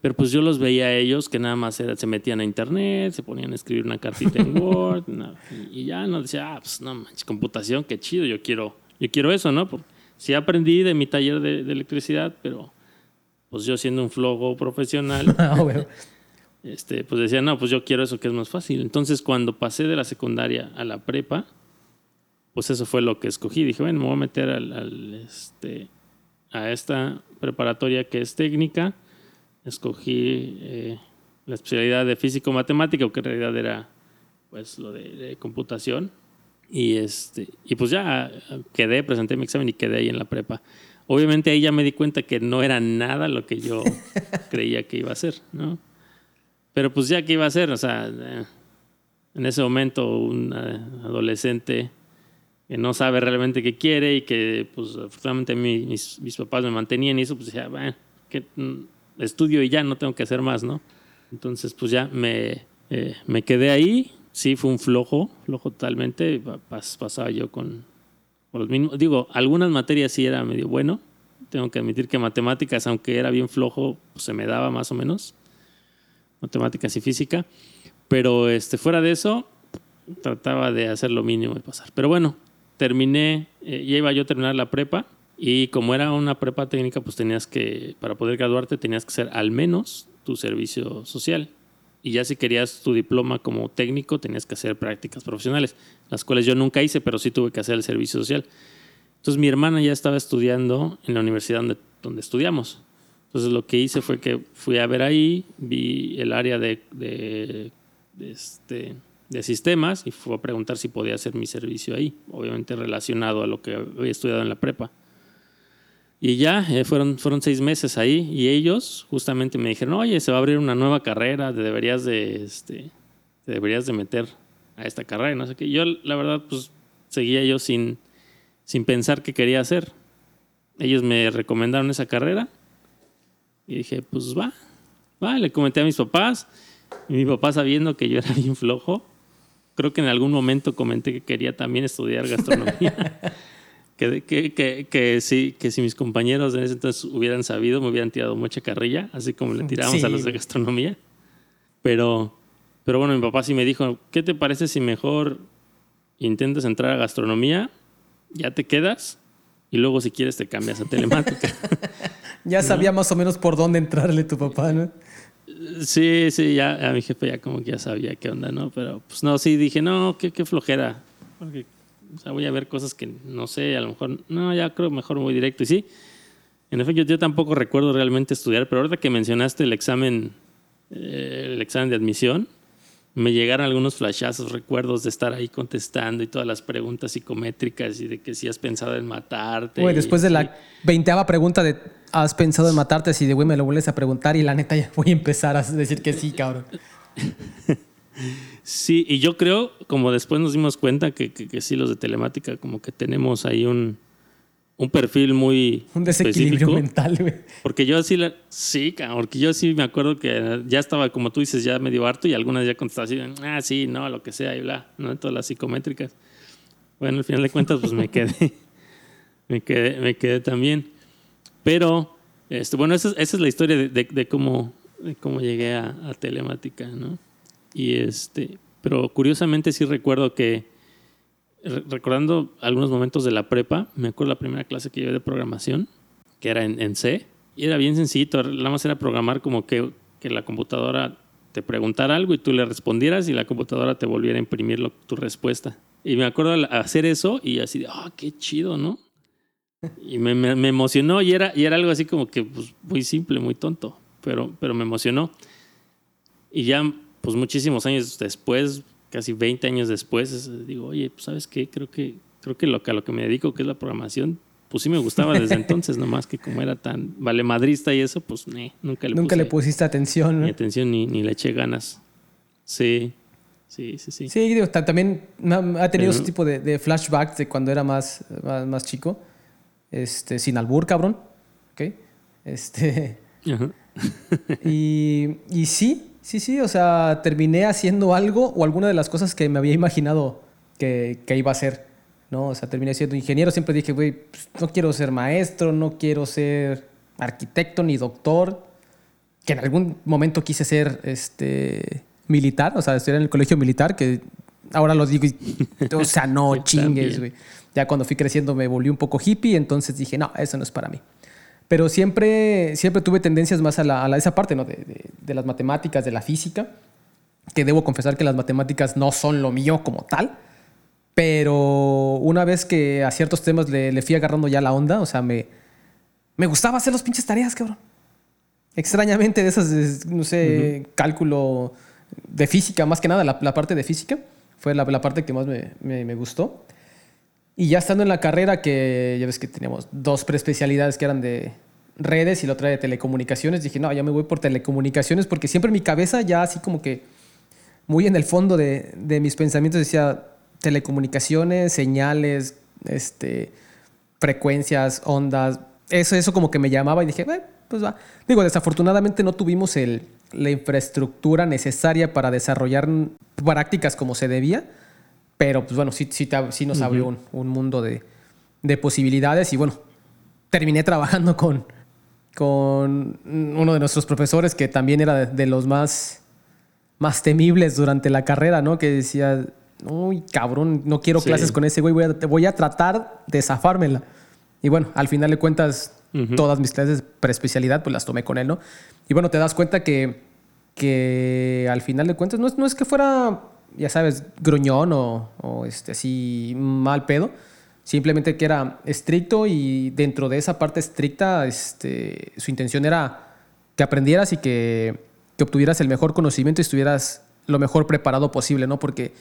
Pero pues yo los veía a ellos que nada más se metían a internet, se ponían a escribir una cartita en Word, y, ya no decía, ah, pues no manches, computación, qué chido, yo quiero, yo quiero eso, ¿no? Porque sí aprendí de mi taller de, de electricidad, pero pues yo siendo un flojo profesional, ah, este, pues decía, no, pues yo quiero eso que es más fácil. Entonces cuando pasé de la secundaria a la prepa, pues eso fue lo que escogí. Dije, bueno, me voy a meter al, este, a esta preparatoria que es técnica escogí eh, la especialidad de físico-matemática, que en realidad era pues lo de, computación. Y, este, y pues ya quedé, presenté mi examen y quedé ahí en la prepa. Obviamente ahí ya me di cuenta que no era nada lo que yo creía que iba a ser, ¿no? Pero pues ya que iba a ser, o sea, eh, en ese momento un adolescente que no sabe realmente qué quiere y que pues afortunadamente mis, mis, papás me mantenían y eso, pues decía, bueno, que mm, estudio y ya no tengo que hacer más, ¿no? Entonces pues ya me, eh, me quedé ahí, sí fue un flojo, flojo totalmente, pasaba yo con, con los mismos, digo, algunas materias sí era medio bueno, tengo que admitir que matemáticas, aunque era bien flojo, pues se me daba más o menos, matemáticas y física, pero este, fuera de eso, trataba de hacer lo mínimo de pasar. Pero bueno, terminé, eh, ya iba yo a terminar la prepa y como era una prepa técnica, pues tenías que, para poder graduarte, tenías que hacer al menos tu servicio social. Y ya si querías tu diploma como técnico, tenías que hacer prácticas profesionales, las cuales yo nunca hice, pero sí tuve que hacer el servicio social. Entonces mi hermana ya estaba estudiando en la universidad donde, donde estudiamos. Entonces lo que hice fue que fui a ver ahí, vi el área de, de, de este, de sistemas y fue a preguntar si podía hacer mi servicio ahí, obviamente relacionado a lo que había estudiado en la prepa. Y ya, eh, fueron, fueron seis meses ahí y ellos justamente me dijeron, oye, se va a abrir una nueva carrera, te deberías de, este, deberías de meter a esta carrera. no sé qué. Yo, la verdad, pues seguía yo sin, sin pensar qué quería hacer. Ellos me recomendaron esa carrera y dije, pues va, va, le comenté a mis papás. Y mi papá sabiendo que yo era bien flojo, creo que en algún momento comenté que quería también estudiar gastronomía. que, que, que, que, sí, que si mis compañeros en ese entonces hubieran sabido, me hubieran tirado mucha carrilla, así como le tiramos a los de gastronomía. Pero, pero bueno, mi papá sí me dijo, ¿qué te parece si mejor intentas entrar a gastronomía, ya te quedas y luego si quieres te cambias a telemática? Ya sabía más o menos por dónde entrarle tu papá, ¿no? Sí, sí, ya a mi jefe ya como que ya sabía qué onda, ¿no? Pero pues no, sí, dije, no, qué, qué flojera. Porque o sea, voy a ver cosas que no sé, a lo mejor, no, ya creo mejor muy directo. Y sí, en efecto, yo, tampoco recuerdo realmente estudiar, pero ahorita que mencionaste el examen, eh, el examen de admisión, me llegaron algunos flashazos, recuerdos de estar ahí contestando y todas las preguntas psicométricas y de que si has pensado en matarte. Después de la veinteava pregunta de ¿has pensado en matarte? Así de, güey, me lo vuelves a preguntar y la neta ya voy a empezar a decir que sí, cabrón. sí, y yo creo, como después nos dimos cuenta, que, que, sí, los de telemática, como que tenemos ahí un, un perfil muy. Un desequilibrio mental, güey. Porque yo sí, la, sí, porque yo sí me acuerdo que ya estaba, como tú dices, ya medio harto y algunas ya contestaba así, ah, sí, no, lo que sea, y bla, ¿no? Todas las psicométricas. Bueno, al final de cuentas, pues me quedé. me quedé, me quedé también. Pero, este, bueno, esa, es la historia de, cómo, llegué a, telemática, ¿no? Y este, pero curiosamente sí recuerdo que recordando algunos momentos de la prepa, me acuerdo la primera clase que llevé de programación, que era en, C, y era bien sencillito, nada más era programar como que, que, la computadora te preguntara algo y tú le respondieras y la computadora te volviera a imprimir tu respuesta. Y me acuerdo hacer eso y así ah, qué chido, ¿no? Y me, me, emocionó y era, y era algo así como que pues, muy simple, muy tonto, pero, pero me emocionó. Y ya, pues muchísimos años después, casi 20 años después, digo, oye, pues sabes qué, creo que, creo que lo, que a lo que me dedico, que es la programación, pues sí me gustaba desde entonces, nomás que como era tan vale madrista y eso, pues nunca le Nunca le pusiste atención, ¿no? Ni atención ni, ni le eché ganas. Sí, sí, sí, sí. Sí, digo, también ha tenido ese tipo de, flashbacks de cuando era más, más, chico. Este, sin albur, cabrón. ¿Ok? Este. y, y sí, Sí, sí, o sea, terminé haciendo algo o alguna de las cosas que me había imaginado que, iba a hacer, ¿no? O sea, terminé siendo ingeniero, siempre dije, güey, pues, no quiero ser maestro, no quiero ser arquitecto ni doctor, que en algún momento quise ser este, militar, o sea, estudiar en el colegio militar, que ahora lo digo, o sea, no chingues, güey. Ya cuando fui creciendo me volví un poco hippie, entonces dije, no, eso no es para mí. Pero siempre, siempre tuve tendencias más a, la, a esa parte, ¿no? De, de, las matemáticas, de la física, que debo confesar que las matemáticas no son lo mío como tal. Pero una vez que a ciertos temas le, le fui agarrando ya la onda, o sea, me, me gustaba hacer los pinches tareas, cabrón. extrañamente de esas, no sé, cálculo de física, más que nada, la, parte de física, fue la, parte que más me, gustó. Y ya estando en la carrera, que ya ves que teníamos dos preespecialidades que eran de redes y la otra de telecomunicaciones, dije, no, ya me voy por telecomunicaciones porque siempre en mi cabeza ya así como que muy en el fondo de, de mis pensamientos decía telecomunicaciones, señales, este, frecuencias, ondas, eso, eso como que me llamaba y dije, pues va. Digo, desafortunadamente no tuvimos el, la infraestructura necesaria para desarrollar prácticas como se debía, pero pues bueno, sí, sí, nos abrió un, mundo de, de, posibilidades y bueno, terminé trabajando con, con uno de nuestros profesores que también era de, los más, más temibles durante la carrera, ¿no? Que decía, uy, cabrón, no quiero clases con ese güey, voy a, voy a tratar de zafármela. Y bueno, al final de cuentas, todas mis clases de preespecialidad, pues las tomé con él, ¿no? Y bueno, te das cuenta que, que al final de cuentas no es, no es que fuera, ya sabes, gruñón o, o este, así mal pedo, simplemente que era estricto y dentro de esa parte estricta, este, su intención era que aprendieras y que, que obtuvieras el mejor conocimiento y estuvieras lo mejor preparado posible, ¿no? Porque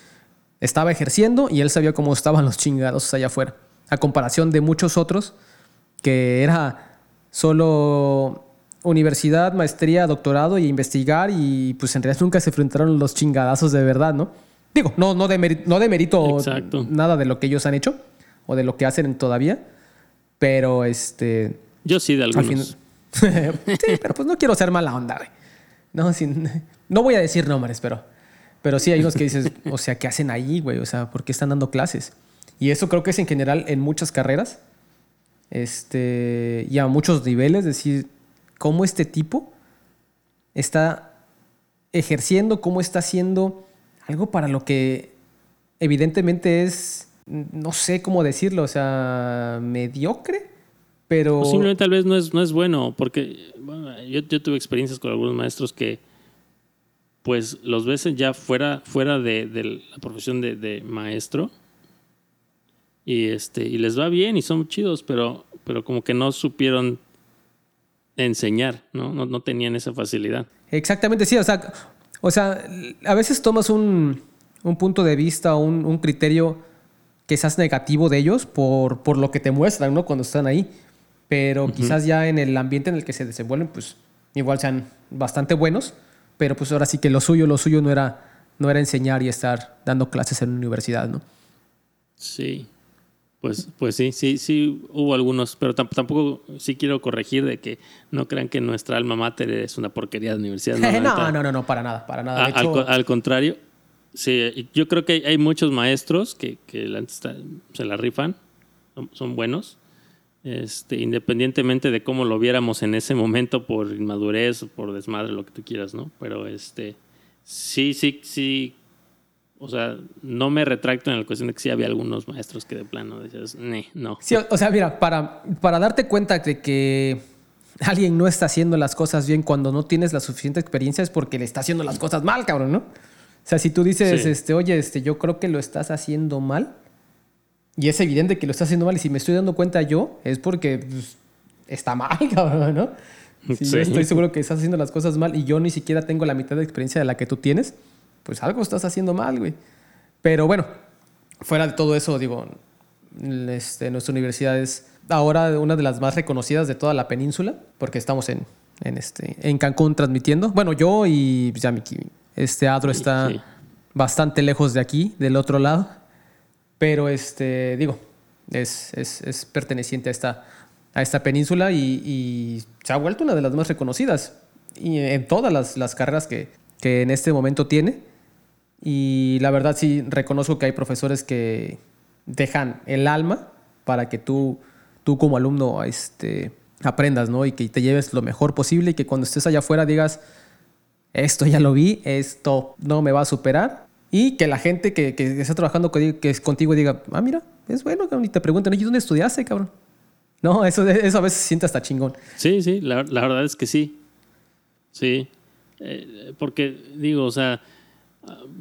estaba ejerciendo y él sabía cómo estaban los chingados allá afuera a comparación de muchos otros, que era solo universidad, maestría, doctorado y investigar y pues en realidad nunca se enfrentaron los chingadazos de verdad, ¿no? Digo, no, no, de no demerito nada de lo que ellos han hecho o de lo que hacen todavía, pero este... Yo sí, de algunos. sí, pero pues no quiero ser mala onda, güey. No, sin, no voy a decir nombres, pero, pero sí hay unos que dices, o sea, ¿qué hacen ahí, güey? O sea, ¿por qué están dando clases? Y eso creo que es en general en muchas carreras este, y a muchos niveles, es decir, cómo este tipo está ejerciendo, cómo está haciendo algo para lo que evidentemente es, no sé cómo decirlo, o sea, mediocre, pero... simplemente tal vez no es, no es bueno, porque yo, tuve experiencias con algunos maestros que pues los ves ya fuera, fuera de, la profesión de maestro y este y les va bien y son chidos, pero pero como que no supieron enseñar, ¿no? No, tenían esa facilidad. Exactamente, sí, o sea, o sea, a veces tomas un, punto de vista o un, criterio que seas negativo de ellos por, por lo que te muestran, ¿no? Cuando están ahí. Pero quizás ya en el ambiente en el que se desenvuelven, pues igual sean bastante buenos, pero pues ahora sí que lo suyo, lo suyo no era, no era enseñar y estar dando clases en una universidad, ¿no? Sí, pues, pues sí, sí, sí hubo algunos, pero tampoco sí quiero corregir de que no crean que nuestra alma mater es una porquería de universidad. No, no, no, no, para nada, para nada. al, contrario, sí, yo creo que hay muchos maestros que, que se la rifan, son, buenos, este, independientemente de cómo lo viéramos en ese momento por inmadurez o por desmadre, lo que tú quieras, ¿no? Pero este, sí, sí, sí o sea, no me retracto en la cuestión de que sí había algunos maestros que de plano decías, no. Sí, o sea, mira, para, para darte cuenta de que alguien no está haciendo las cosas bien cuando no tienes la suficiente experiencia es porque le está haciendo las cosas mal, cabrón, ¿no? O sea, si tú dices, este, oye, este, yo creo que lo estás haciendo mal, y es evidente que lo estás haciendo mal, y si me estoy dando cuenta yo, es porque pues, está mal, cabrón, ¿no? Si yo estoy seguro que estás haciendo las cosas mal y yo ni siquiera tengo la mitad de experiencia de la que tú tienes, pues algo estás haciendo mal, güey. Pero bueno, fuera de todo eso, digo, este, nuestra universidad es ahora una de las más reconocidas de toda la península, porque estamos en, en, este, en Cancún transmitiendo. Bueno, yo y pues, ya este Adro está bastante lejos de aquí, del otro lado, pero este, digo, es, es, es perteneciente a esta, a esta península y, y, se ha vuelto una de las más reconocidas y en todas las, las carreras que, que en este momento tiene. Y la verdad sí reconozco que hay profesores que dejan el alma para que tú, tú como alumno este, aprendas, ¿no? Y que te lleves lo mejor posible y que cuando estés allá afuera digas, esto ya lo vi, esto no me va a superar. Y que la gente que, que está trabajando que contigo diga, ah, mira, es bueno, cabrón. Y te preguntan, ¿y dónde estudiaste, cabrón? No, eso, eso a veces se siente hasta chingón. Sí, sí, la, la verdad es que sí. Sí. Eh, porque digo, o sea,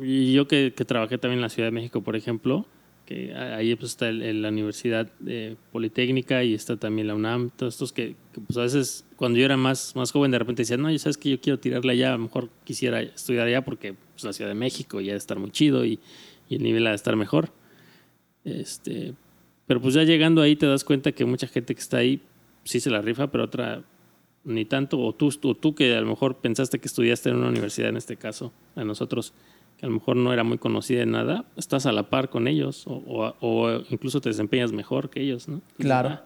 y yo que, trabajé también en la Ciudad de México, por ejemplo, que ahí pues está la Universidad eh, Politécnica y está también la UNAM, todos estos que, pues a veces cuando yo era más, más joven de repente decían, no, ya sabes que yo quiero tirarle allá, a lo mejor quisiera estudiar allá porque pues, la Ciudad de México ya de estar muy chido y, y el nivel ha de estar mejor. Este, pero pues ya llegando ahí te das cuenta que mucha gente que está ahí sí se la rifa, pero otra ni tanto, o tú, o tú que a lo mejor pensaste que estudiaste en una universidad en este caso, a nosotros que a lo mejor no era muy conocida en nada, estás a la par con ellos o, incluso te desempeñas mejor que ellos, ¿no? claro. Ah,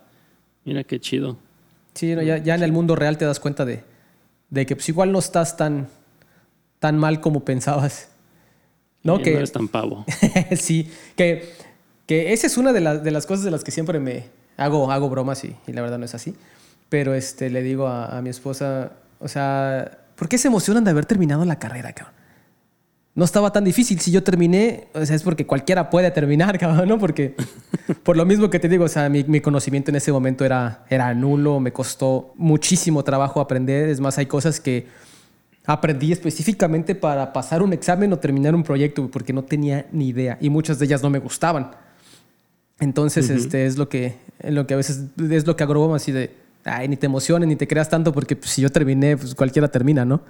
mira qué chido. Sí, ya, ya, en el mundo real te das cuenta de, de que pues igual no estás tan, tan mal como pensabas. ¿No? que, no eres tan pavo. sí, que, que esa es una de, las de, las cosas de las que siempre me hago, hago bromas y, y la verdad no es así. Pero este, le digo a, a mi esposa, o sea, ¿por qué se emocionan de haber terminado la carrera, cabrón? no estaba tan difícil. Si yo terminé, o sea, es porque cualquiera puede terminar, cabrón, ¿no? Porque por lo mismo que te digo, o sea, mi, conocimiento en ese momento era, era nulo, me costó muchísimo trabajo aprender. Es más, hay cosas que aprendí específicamente para pasar un examen o terminar un proyecto, porque no tenía ni idea y muchas de ellas no me gustaban. Entonces, este es lo que, lo que a veces es lo que hago así de, ay, ni te emociones, ni te creas tanto, porque pues, si yo terminé, pues cualquiera termina, ¿no?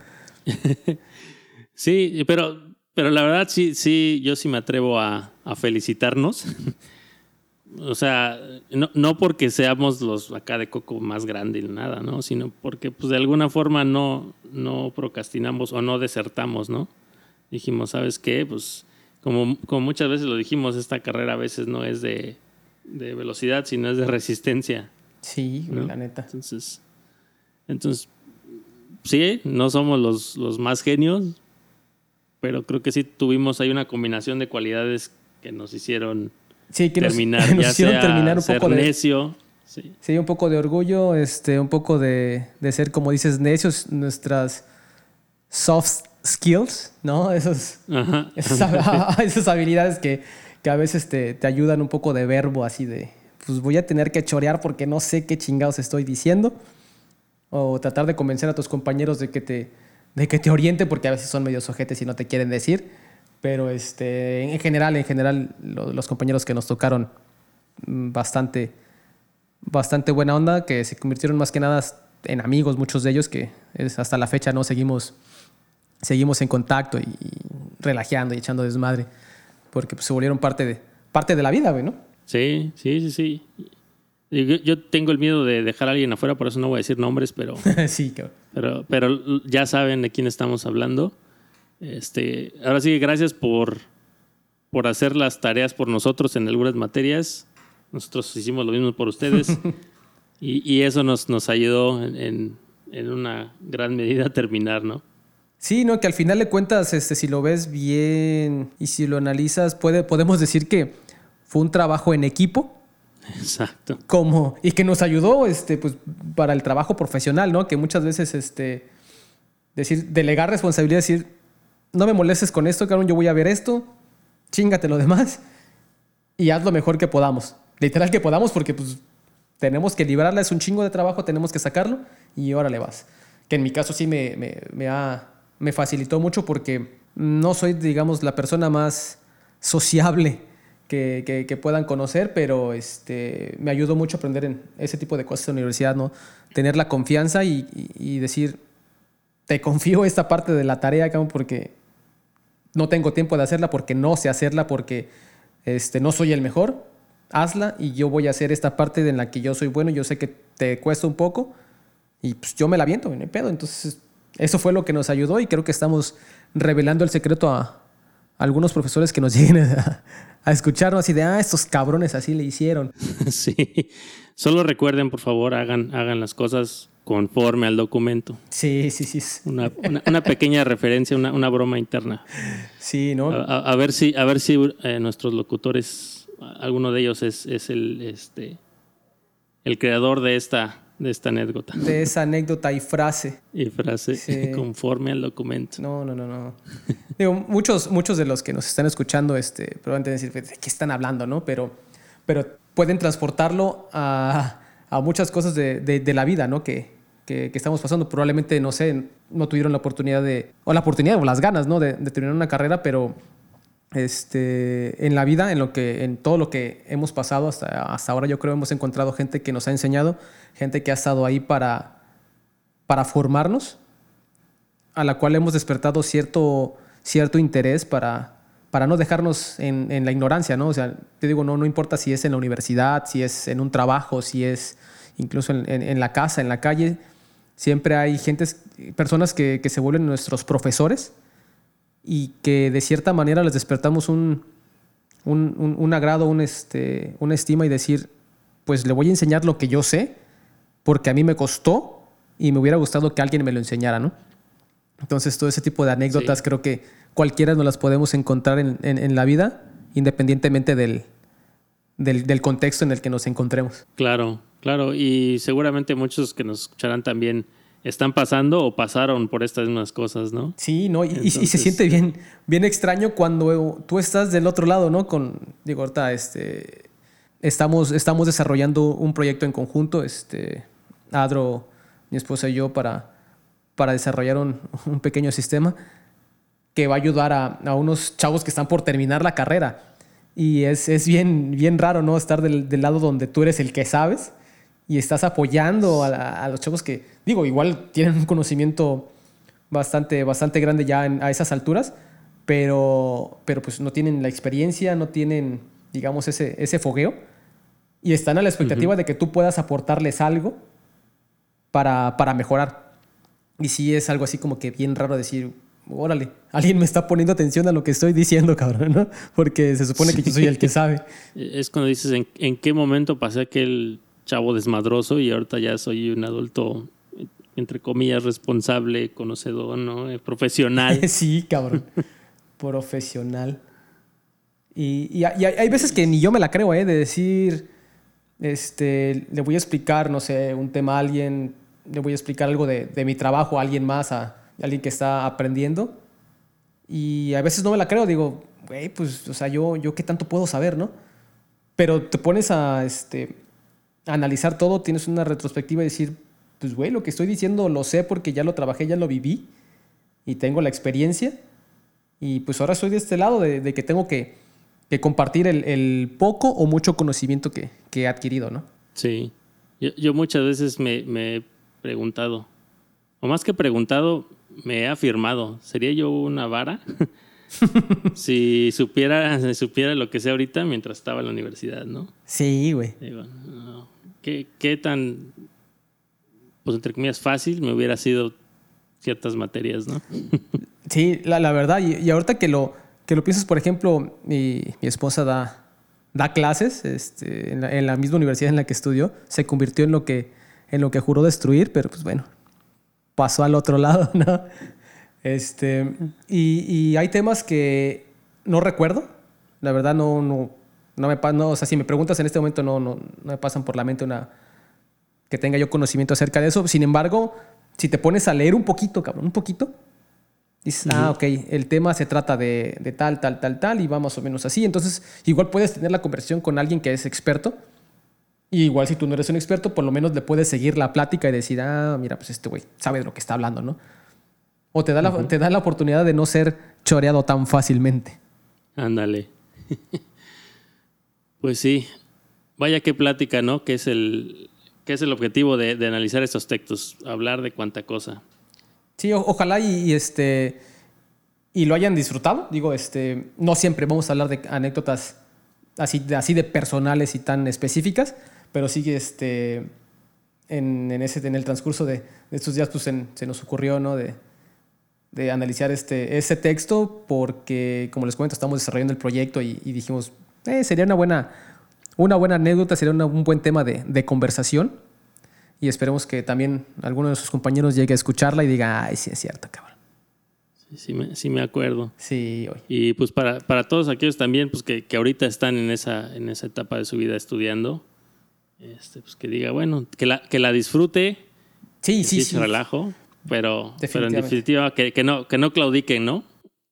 sí, pero pero la verdad sí, sí, yo sí me atrevo a, felicitarnos. o sea, no, no, porque seamos los acá de Coco más grandes ni nada, ¿no? Sino porque pues de alguna forma no, no procrastinamos o no desertamos, ¿no? Dijimos, ¿sabes qué? Pues como, como muchas veces lo dijimos, esta carrera a veces no es de, de velocidad, sino es de resistencia. Sí, la neta. Entonces, entonces sí, no somos los, los más genios, pero creo que sí tuvimos ahí una combinación de cualidades que nos hicieron terminar, nos, hicieron terminar un poco de necio. Sí. un poco de orgullo, este, un poco de, de, ser, como dices, necios, nuestras soft skills, ¿no? Esos, esas, habilidades que, que, a veces te, te ayudan un poco de verbo, así de, pues voy a tener que chorear porque no sé qué chingados estoy diciendo. O tratar de convencer a tus compañeros de que te, de que te oriente, porque a veces son medios ojetes y no te quieren decir. Pero este, en general, en general, los compañeros que nos tocaron mm, bastante, bastante buena onda, que se convirtieron más que nada en amigos, muchos de ellos, que hasta la fecha no seguimos, seguimos en contacto y, relajeando y echando desmadre, porque pues, se volvieron parte de, parte de la vida, ¿no? Sí, sí, sí, sí. Yo, tengo el miedo de dejar a alguien afuera, por eso no voy a decir nombres, pero. sí, Pero, pero ya saben de quién estamos hablando. Este, ahora sí, gracias por, por hacer las tareas por nosotros en algunas materias. Nosotros hicimos lo mismo por ustedes. y, y, eso nos, nos ayudó en, en, una gran medida a terminar, ¿no? Sí, no, que al final de cuentas, este, si lo ves bien y si lo analizas, puede, podemos decir que fue un trabajo en equipo Exacto. Como, y que nos ayudó este, pues, para el trabajo profesional, ¿no? Que muchas veces, este, decir, delegar responsabilidad, decir, no me molestes con esto, cabrón, yo voy a ver esto, chingate lo demás y haz lo mejor que podamos. Literal que podamos porque, pues, tenemos que librarla, es un chingo de trabajo, tenemos que sacarlo y ahora le vas. Que en mi caso sí me, me, me, ha, me facilitó mucho porque no soy, digamos, la persona más sociable que, puedan conocer, pero este, me ayudó mucho aprender en ese tipo de cosas en la universidad, ¿no? Tener la confianza y, decir, te confío esta parte de la tarea, porque no tengo tiempo de hacerla, porque no sé hacerla, porque este, no soy el mejor, hazla y yo voy a hacer esta parte en la que yo soy bueno, yo sé que te cuesta un poco y pues yo me la viento, no pedo. Entonces, eso fue lo que nos ayudó y creo que estamos revelando el secreto a, algunos profesores que nos lleguen a, escucharnos así de, ah, estos cabrones así le hicieron. Sí, solo recuerden, por favor, hagan, hagan las cosas conforme al documento. Sí, sí, sí. Una, pequeña referencia, una, broma interna. Sí, ¿no? A, ver si, a ver si eh, nuestros locutores, alguno de ellos es, es el, este, el creador de esta, de esta anécdota. De esa anécdota y frase. Y frase conforme al documento. No, no, no, no. Digo, muchos, muchos de los que nos están escuchando este, probablemente decir, ¿de qué están hablando? ¿no? Pero, pero pueden transportarlo a, a muchas cosas de, de, la vida, ¿no? Que, que, estamos pasando. Probablemente, no sé, no tuvieron la oportunidad de, o la oportunidad o las ganas, ¿no? De, de terminar una carrera, pero este, en la vida, en, lo que, en todo lo que hemos pasado hasta, hasta ahora, yo creo hemos encontrado gente que nos ha enseñado, gente que ha estado ahí para, para formarnos, a la cual hemos despertado cierto, cierto interés para, para no dejarnos en, en, la ignorancia, ¿no? O sea, te digo, no, no importa si es en la universidad, si es en un trabajo, si es incluso en, en, la casa, en la calle, siempre hay gentes, personas que, que se vuelven nuestros profesores y que de cierta manera les despertamos un, un, un, agrado, un este, una estima y decir, pues le voy a enseñar lo que yo sé, porque a mí me costó y me hubiera gustado que alguien me lo enseñara, ¿no? Entonces, todo ese tipo de anécdotas creo que cualquiera nos las podemos encontrar en, en, la vida, independientemente del, del, del, contexto en el que nos encontremos. Claro, claro. Y seguramente muchos que nos escucharán también están pasando o pasaron por estas mismas cosas, ¿no? Sí, ¿no? Y, y, se siente bien, bien extraño cuando tú estás del otro lado, ¿no? Con, digo, ahorita, este, estamos, estamos desarrollando un proyecto en conjunto, este, Adro, mi esposa y yo, para, para desarrollar un, un pequeño sistema que va a ayudar a, a, unos chavos que están por terminar la carrera. Y es, es bien, bien raro, ¿no? Estar del, del lado donde tú eres el que sabes y estás apoyando a, a, los chavos que, digo, igual tienen un conocimiento bastante, bastante grande ya a esas alturas, pero, pero pues no tienen la experiencia, no tienen, digamos, ese, ese fogueo y están a la expectativa uh -huh. de que tú puedas aportarles algo para, para mejorar. Y sí es algo así como que bien raro decir, órale, alguien me está poniendo atención a lo que estoy diciendo, cabrón, ¿no? Porque se supone que yo soy el que sabe. Es cuando dices, ¿en, en qué momento pasé aquel chavo desmadroso y ahorita ya soy un adulto, entre comillas, responsable, conocedor, ¿no? Eh, profesional. sí, cabrón. Profesional. Y, y, y, hay veces que ni yo me la creo, ¿eh? De decir, este, le voy a explicar, no sé, un tema a alguien, le voy a explicar algo de, de mi trabajo a alguien más, a, a alguien que está aprendiendo. Y a veces no me la creo, digo, güey, pues, o sea, yo, yo qué tanto puedo saber, ¿no? Pero te pones a, este, analizar todo, tienes una retrospectiva y decir, pues güey, lo que estoy diciendo lo sé porque ya lo trabajé, ya lo viví y tengo la experiencia. Y pues ahora soy de este lado de, de que tengo que, que compartir el, el, poco o mucho conocimiento que, que he adquirido, ¿no? Sí. Yo, yo muchas veces me, me, he preguntado, o más que preguntado, me he afirmado, ¿sería yo una vara? si supiera, supiera lo que sé ahorita mientras estaba en la universidad, ¿no? Sí, güey. No, ¿Qué, ¿Qué, tan, pues entre comillas, fácil me hubiera sido ciertas materias, ¿no? sí, la, verdad. Y, y, ahorita que lo, que lo piensas, por ejemplo, mi, mi esposa da, da clases este, en, la, en, la, misma universidad en la que estudió. Se convirtió en lo que, en lo que juró destruir, pero pues bueno, pasó al otro lado, ¿no? Este, y, y hay temas que no recuerdo. La verdad no, no me no, o sea, si me preguntas en este momento, no, no, no me pasan por la mente una que tenga yo conocimiento acerca de eso. Sin embargo, si te pones a leer un poquito, cabrón, un poquito, dices, uh -huh. ah, ok, el tema se trata de, de, tal, tal, tal, tal, y va más o menos así. Entonces, igual puedes tener la conversación con alguien que es experto. Y igual si tú no eres un experto, por lo menos le puedes seguir la plática y decir, ah, mira, pues este güey sabe de lo que está hablando, ¿no? O te da, uh -huh. la, te da la oportunidad de no ser choreado tan fácilmente. Ándale. Pues sí, vaya qué plática, ¿no? Que es el, que es el objetivo de, analizar estos textos, hablar de cuánta cosa. Sí, ojalá y, este y lo hayan disfrutado. Digo, este, no siempre vamos a hablar de anécdotas así, así de personales y tan específicas, pero sí este, en, en, ese, en el transcurso de, estos días pues se nos ocurrió, ¿no? De, de analizar este, ese texto porque, como les cuento, estamos desarrollando el proyecto y dijimos, eh, sería una buena, una buena anécdota, sería una, un buen tema de, de, conversación. Y esperemos que también alguno de sus compañeros llegue a escucharla y diga, ay, sí es cierto, cabrón. Sí, sí, me, sí me acuerdo. Sí, hoy. Y pues para, para todos aquellos también pues que, que ahorita están en esa, en esa etapa de su vida estudiando, este, pues que diga, bueno, que la, que la disfrute. Sí, sí, sí. relajo, pero, pero en definitiva que, que, no, que no claudiquen, ¿no?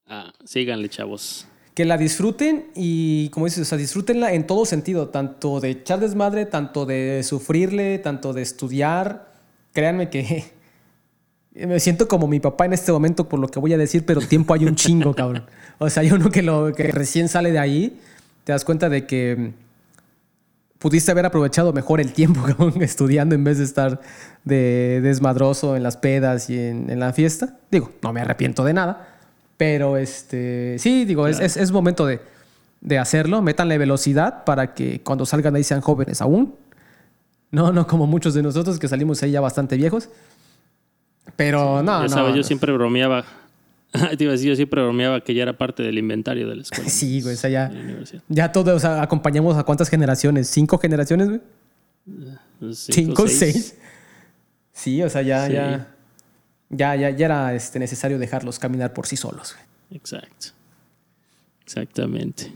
Ah, síganle, chavos que la disfruten y, como dices, o sea, disfrútenla en todo sentido, tanto de echar desmadre, tanto de sufrirle, tanto de estudiar. Créanme que, Me siento como mi papá en este momento por lo que voy a decir, pero tiempo hay un chingo, cabrón. O sea, hay uno que, lo, que recién sale de ahí, te das cuenta de que pudiste haber aprovechado mejor el tiempo cabrón, estudiando en vez de estar de desmadroso en las pedas y en, la fiesta. Digo, no me arrepiento de nada, pero este, sí, digo, es, es, momento de, de hacerlo. Métanle velocidad para que cuando salgan ahí sean jóvenes aún. No, no como muchos de nosotros que salimos ahí ya bastante viejos. Pero no, no. yo siempre bromeaba. Te iba a decir, yo siempre bromeaba que ya era parte del inventario de la escuela. sí, güey, o sea, ya, ya todos acompañamos a cuántas generaciones, cinco generaciones, güey. Eh, cinco, seis. Sí, o sea, ya, ya, ya, ya, ya, era este, necesario dejarlos caminar por sí solos. Exacto. Exactamente.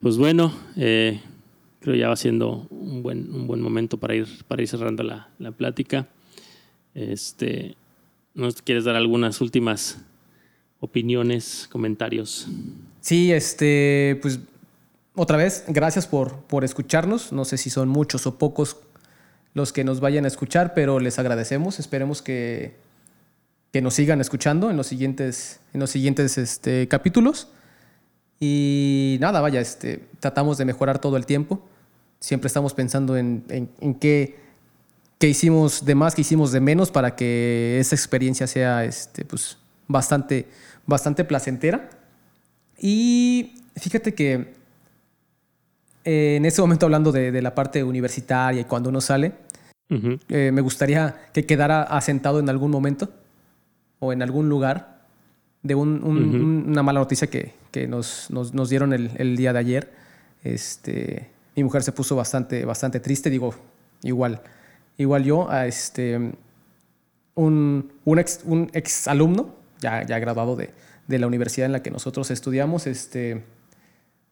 Pues bueno, eh, creo ya va siendo un buen, un buen momento para ir, para ir cerrando la, la plática. Este, ¿Nos quieres dar algunas últimas opiniones, comentarios? Sí, este, pues otra vez, gracias por, por escucharnos. No sé si son muchos o pocos los que nos vayan a escuchar, pero les agradecemos. Esperemos que, que nos sigan escuchando en los siguientes, en los siguientes este, capítulos. Y nada, vaya, este, tratamos de mejorar todo el tiempo. Siempre estamos pensando en, en, qué hicimos de más, qué hicimos de menos para que esa experiencia sea este, pues, bastante, bastante placentera. Y fíjate que eh, en ese momento hablando de, la parte universitaria y cuando uno sale, eh, me gustaría que quedara asentado en algún momento o en algún lugar de una mala noticia que, nos, nos, dieron el, el, día de ayer. Este, mi mujer se puso bastante, bastante triste, digo, igual igual yo, a este, un, un, ex, un ex alumno, ya, ya graduado de, de, la universidad en la que nosotros estudiamos, este,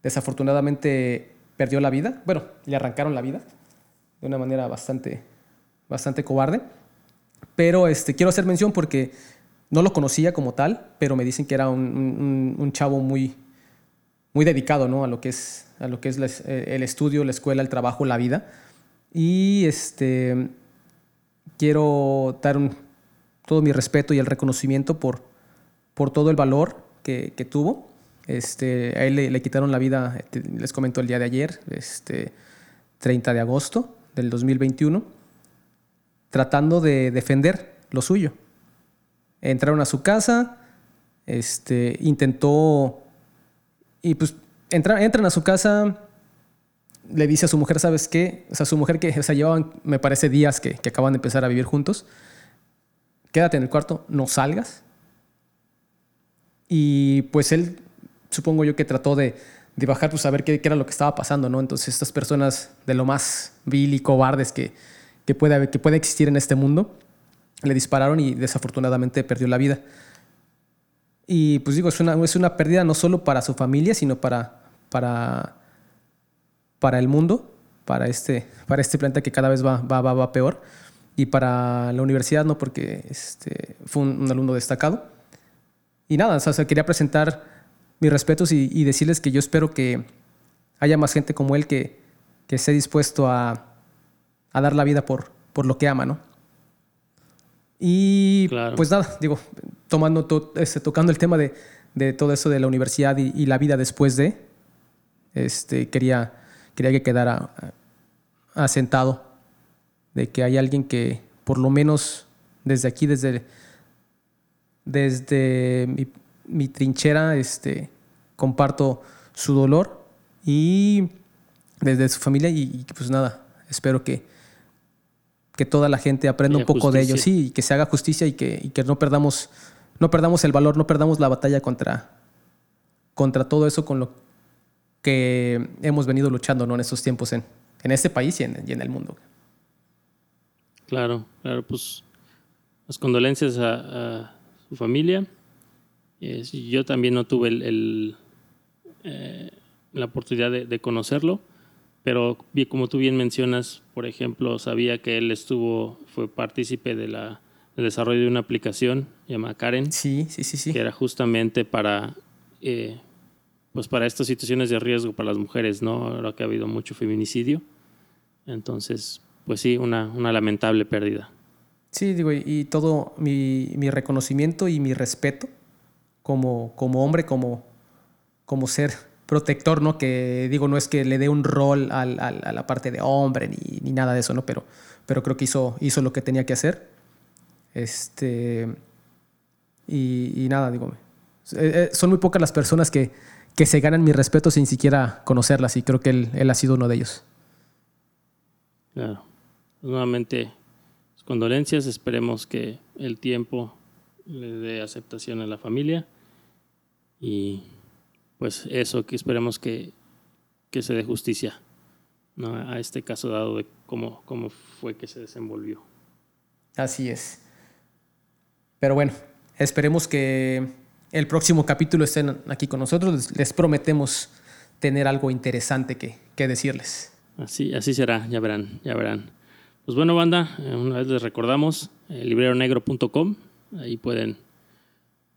desafortunadamente perdió la vida. Bueno, le arrancaron la vida de una manera bastante, bastante cobarde. Pero este, quiero hacer mención porque no lo conocía como tal, pero me dicen que era un, chavo muy, muy dedicado ¿no? a lo que es, a lo que es el estudio, la escuela, el trabajo, la vida. Y este, quiero dar todo mi respeto y el reconocimiento por, por todo el valor que, tuvo. Este, a él le, quitaron la vida, este, les comento el día de ayer, este, 30 de agosto del 2021, tratando de defender lo suyo. Entraron a su casa, este, intentó, y pues entran a su casa, le dice a su mujer, ¿sabes qué? O sea, su mujer que, o sea, llevaban, me parece, días que, que acaban de empezar a vivir juntos. Quédate en el cuarto, no salgas. Y pues él, supongo yo que trató de, de bajar, pues a ver qué, qué, era lo que estaba pasando, ¿no? Entonces estas personas de lo más vil y cobardes que, que, puede, que puede existir en este mundo, le dispararon y desafortunadamente perdió la vida. Y pues digo, es una, es una pérdida no solo para su familia, sino para, para para el mundo, para este, para este planeta que cada vez va, va, va, peor, y para la universidad, ¿no? Porque este, fue un, alumno destacado. Y nada, o sea, quería presentar mis respetos y, decirles que yo espero que haya más gente como él que, que esté dispuesto a, a, dar la vida por, por lo que ama, ¿no? Y pues nada, digo, tomando este, tocando el tema de, de, todo eso de la universidad y, y, la vida después de, este, quería quería que quedara eh, asentado de que hay alguien que por lo menos desde aquí, desde, desde mi, trinchera, este, comparto su dolor y desde su familia y, pues nada, espero que, que toda la gente aprenda un poco de ello, sí, y que se haga justicia y que, y que no perdamos no perdamos el valor, no perdamos la batalla contra, contra todo eso con lo, que hemos venido luchando ¿no? en estos tiempos en, en este país y en, y en, el mundo. Claro, claro, pues las condolencias a, su familia. Yo también no tuve el, eh, la oportunidad de, conocerlo, pero como tú bien mencionas, por ejemplo, sabía que él estuvo, fue partícipe de la, del desarrollo de una aplicación llamada Karen. Sí, sí, sí, sí. Que era justamente para eh, pues para estas situaciones de riesgo para las mujeres, ¿no? Ahora que ha habido mucho feminicidio. Entonces, pues sí, una, una lamentable pérdida. Sí, digo, y todo mi, mi reconocimiento y mi respeto como, como hombre, como, como ser protector, ¿no? Que digo, no es que le dé un rol al, a la parte de hombre ni, ni, nada de eso, ¿no? Pero, pero creo que hizo, hizo lo que tenía que hacer. Este. Y, nada, digo, eh, eh, son muy pocas las personas que, que se ganan mi respeto sin siquiera conocerlas y creo que él ha sido uno de ellos. Claro. Nuevamente, condolencias. Esperemos que el tiempo le dé aceptación a la familia. Y pues eso, que esperemos que, que se dé justicia a este caso dado de cómo, cómo fue que se desenvolvió. Así es. Pero bueno, esperemos que el próximo capítulo estén aquí con nosotros. Les, prometemos tener algo interesante que, que, decirles. Así, así será, ya verán, ya verán. Pues bueno, banda, eh, una vez les recordamos, eh, libreronegro.com, ahí pueden,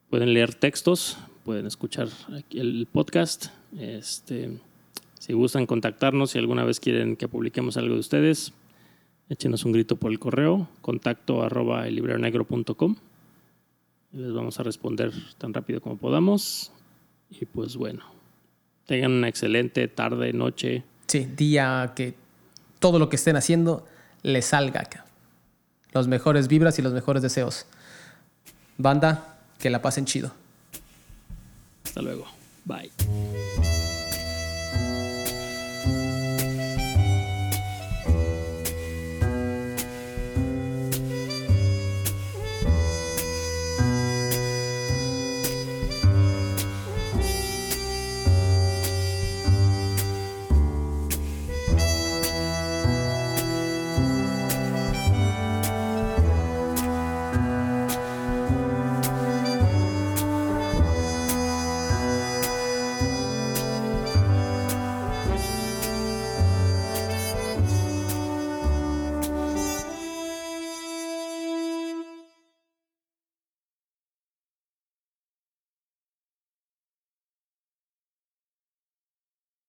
pueden leer textos, pueden escuchar aquí el podcast. Este, si gustan contactarnos, si alguna vez quieren que publiquemos algo de ustedes, échenos un grito por el correo, contacto arroba elibreronegro.com. Les vamos a responder tan rápido como podamos. Y pues bueno, tengan una excelente tarde, noche. Sí, día que todo lo que estén haciendo les salga acá. Los mejores vibras y los mejores deseos. Banda, que la pasen chido. Hasta luego. Bye.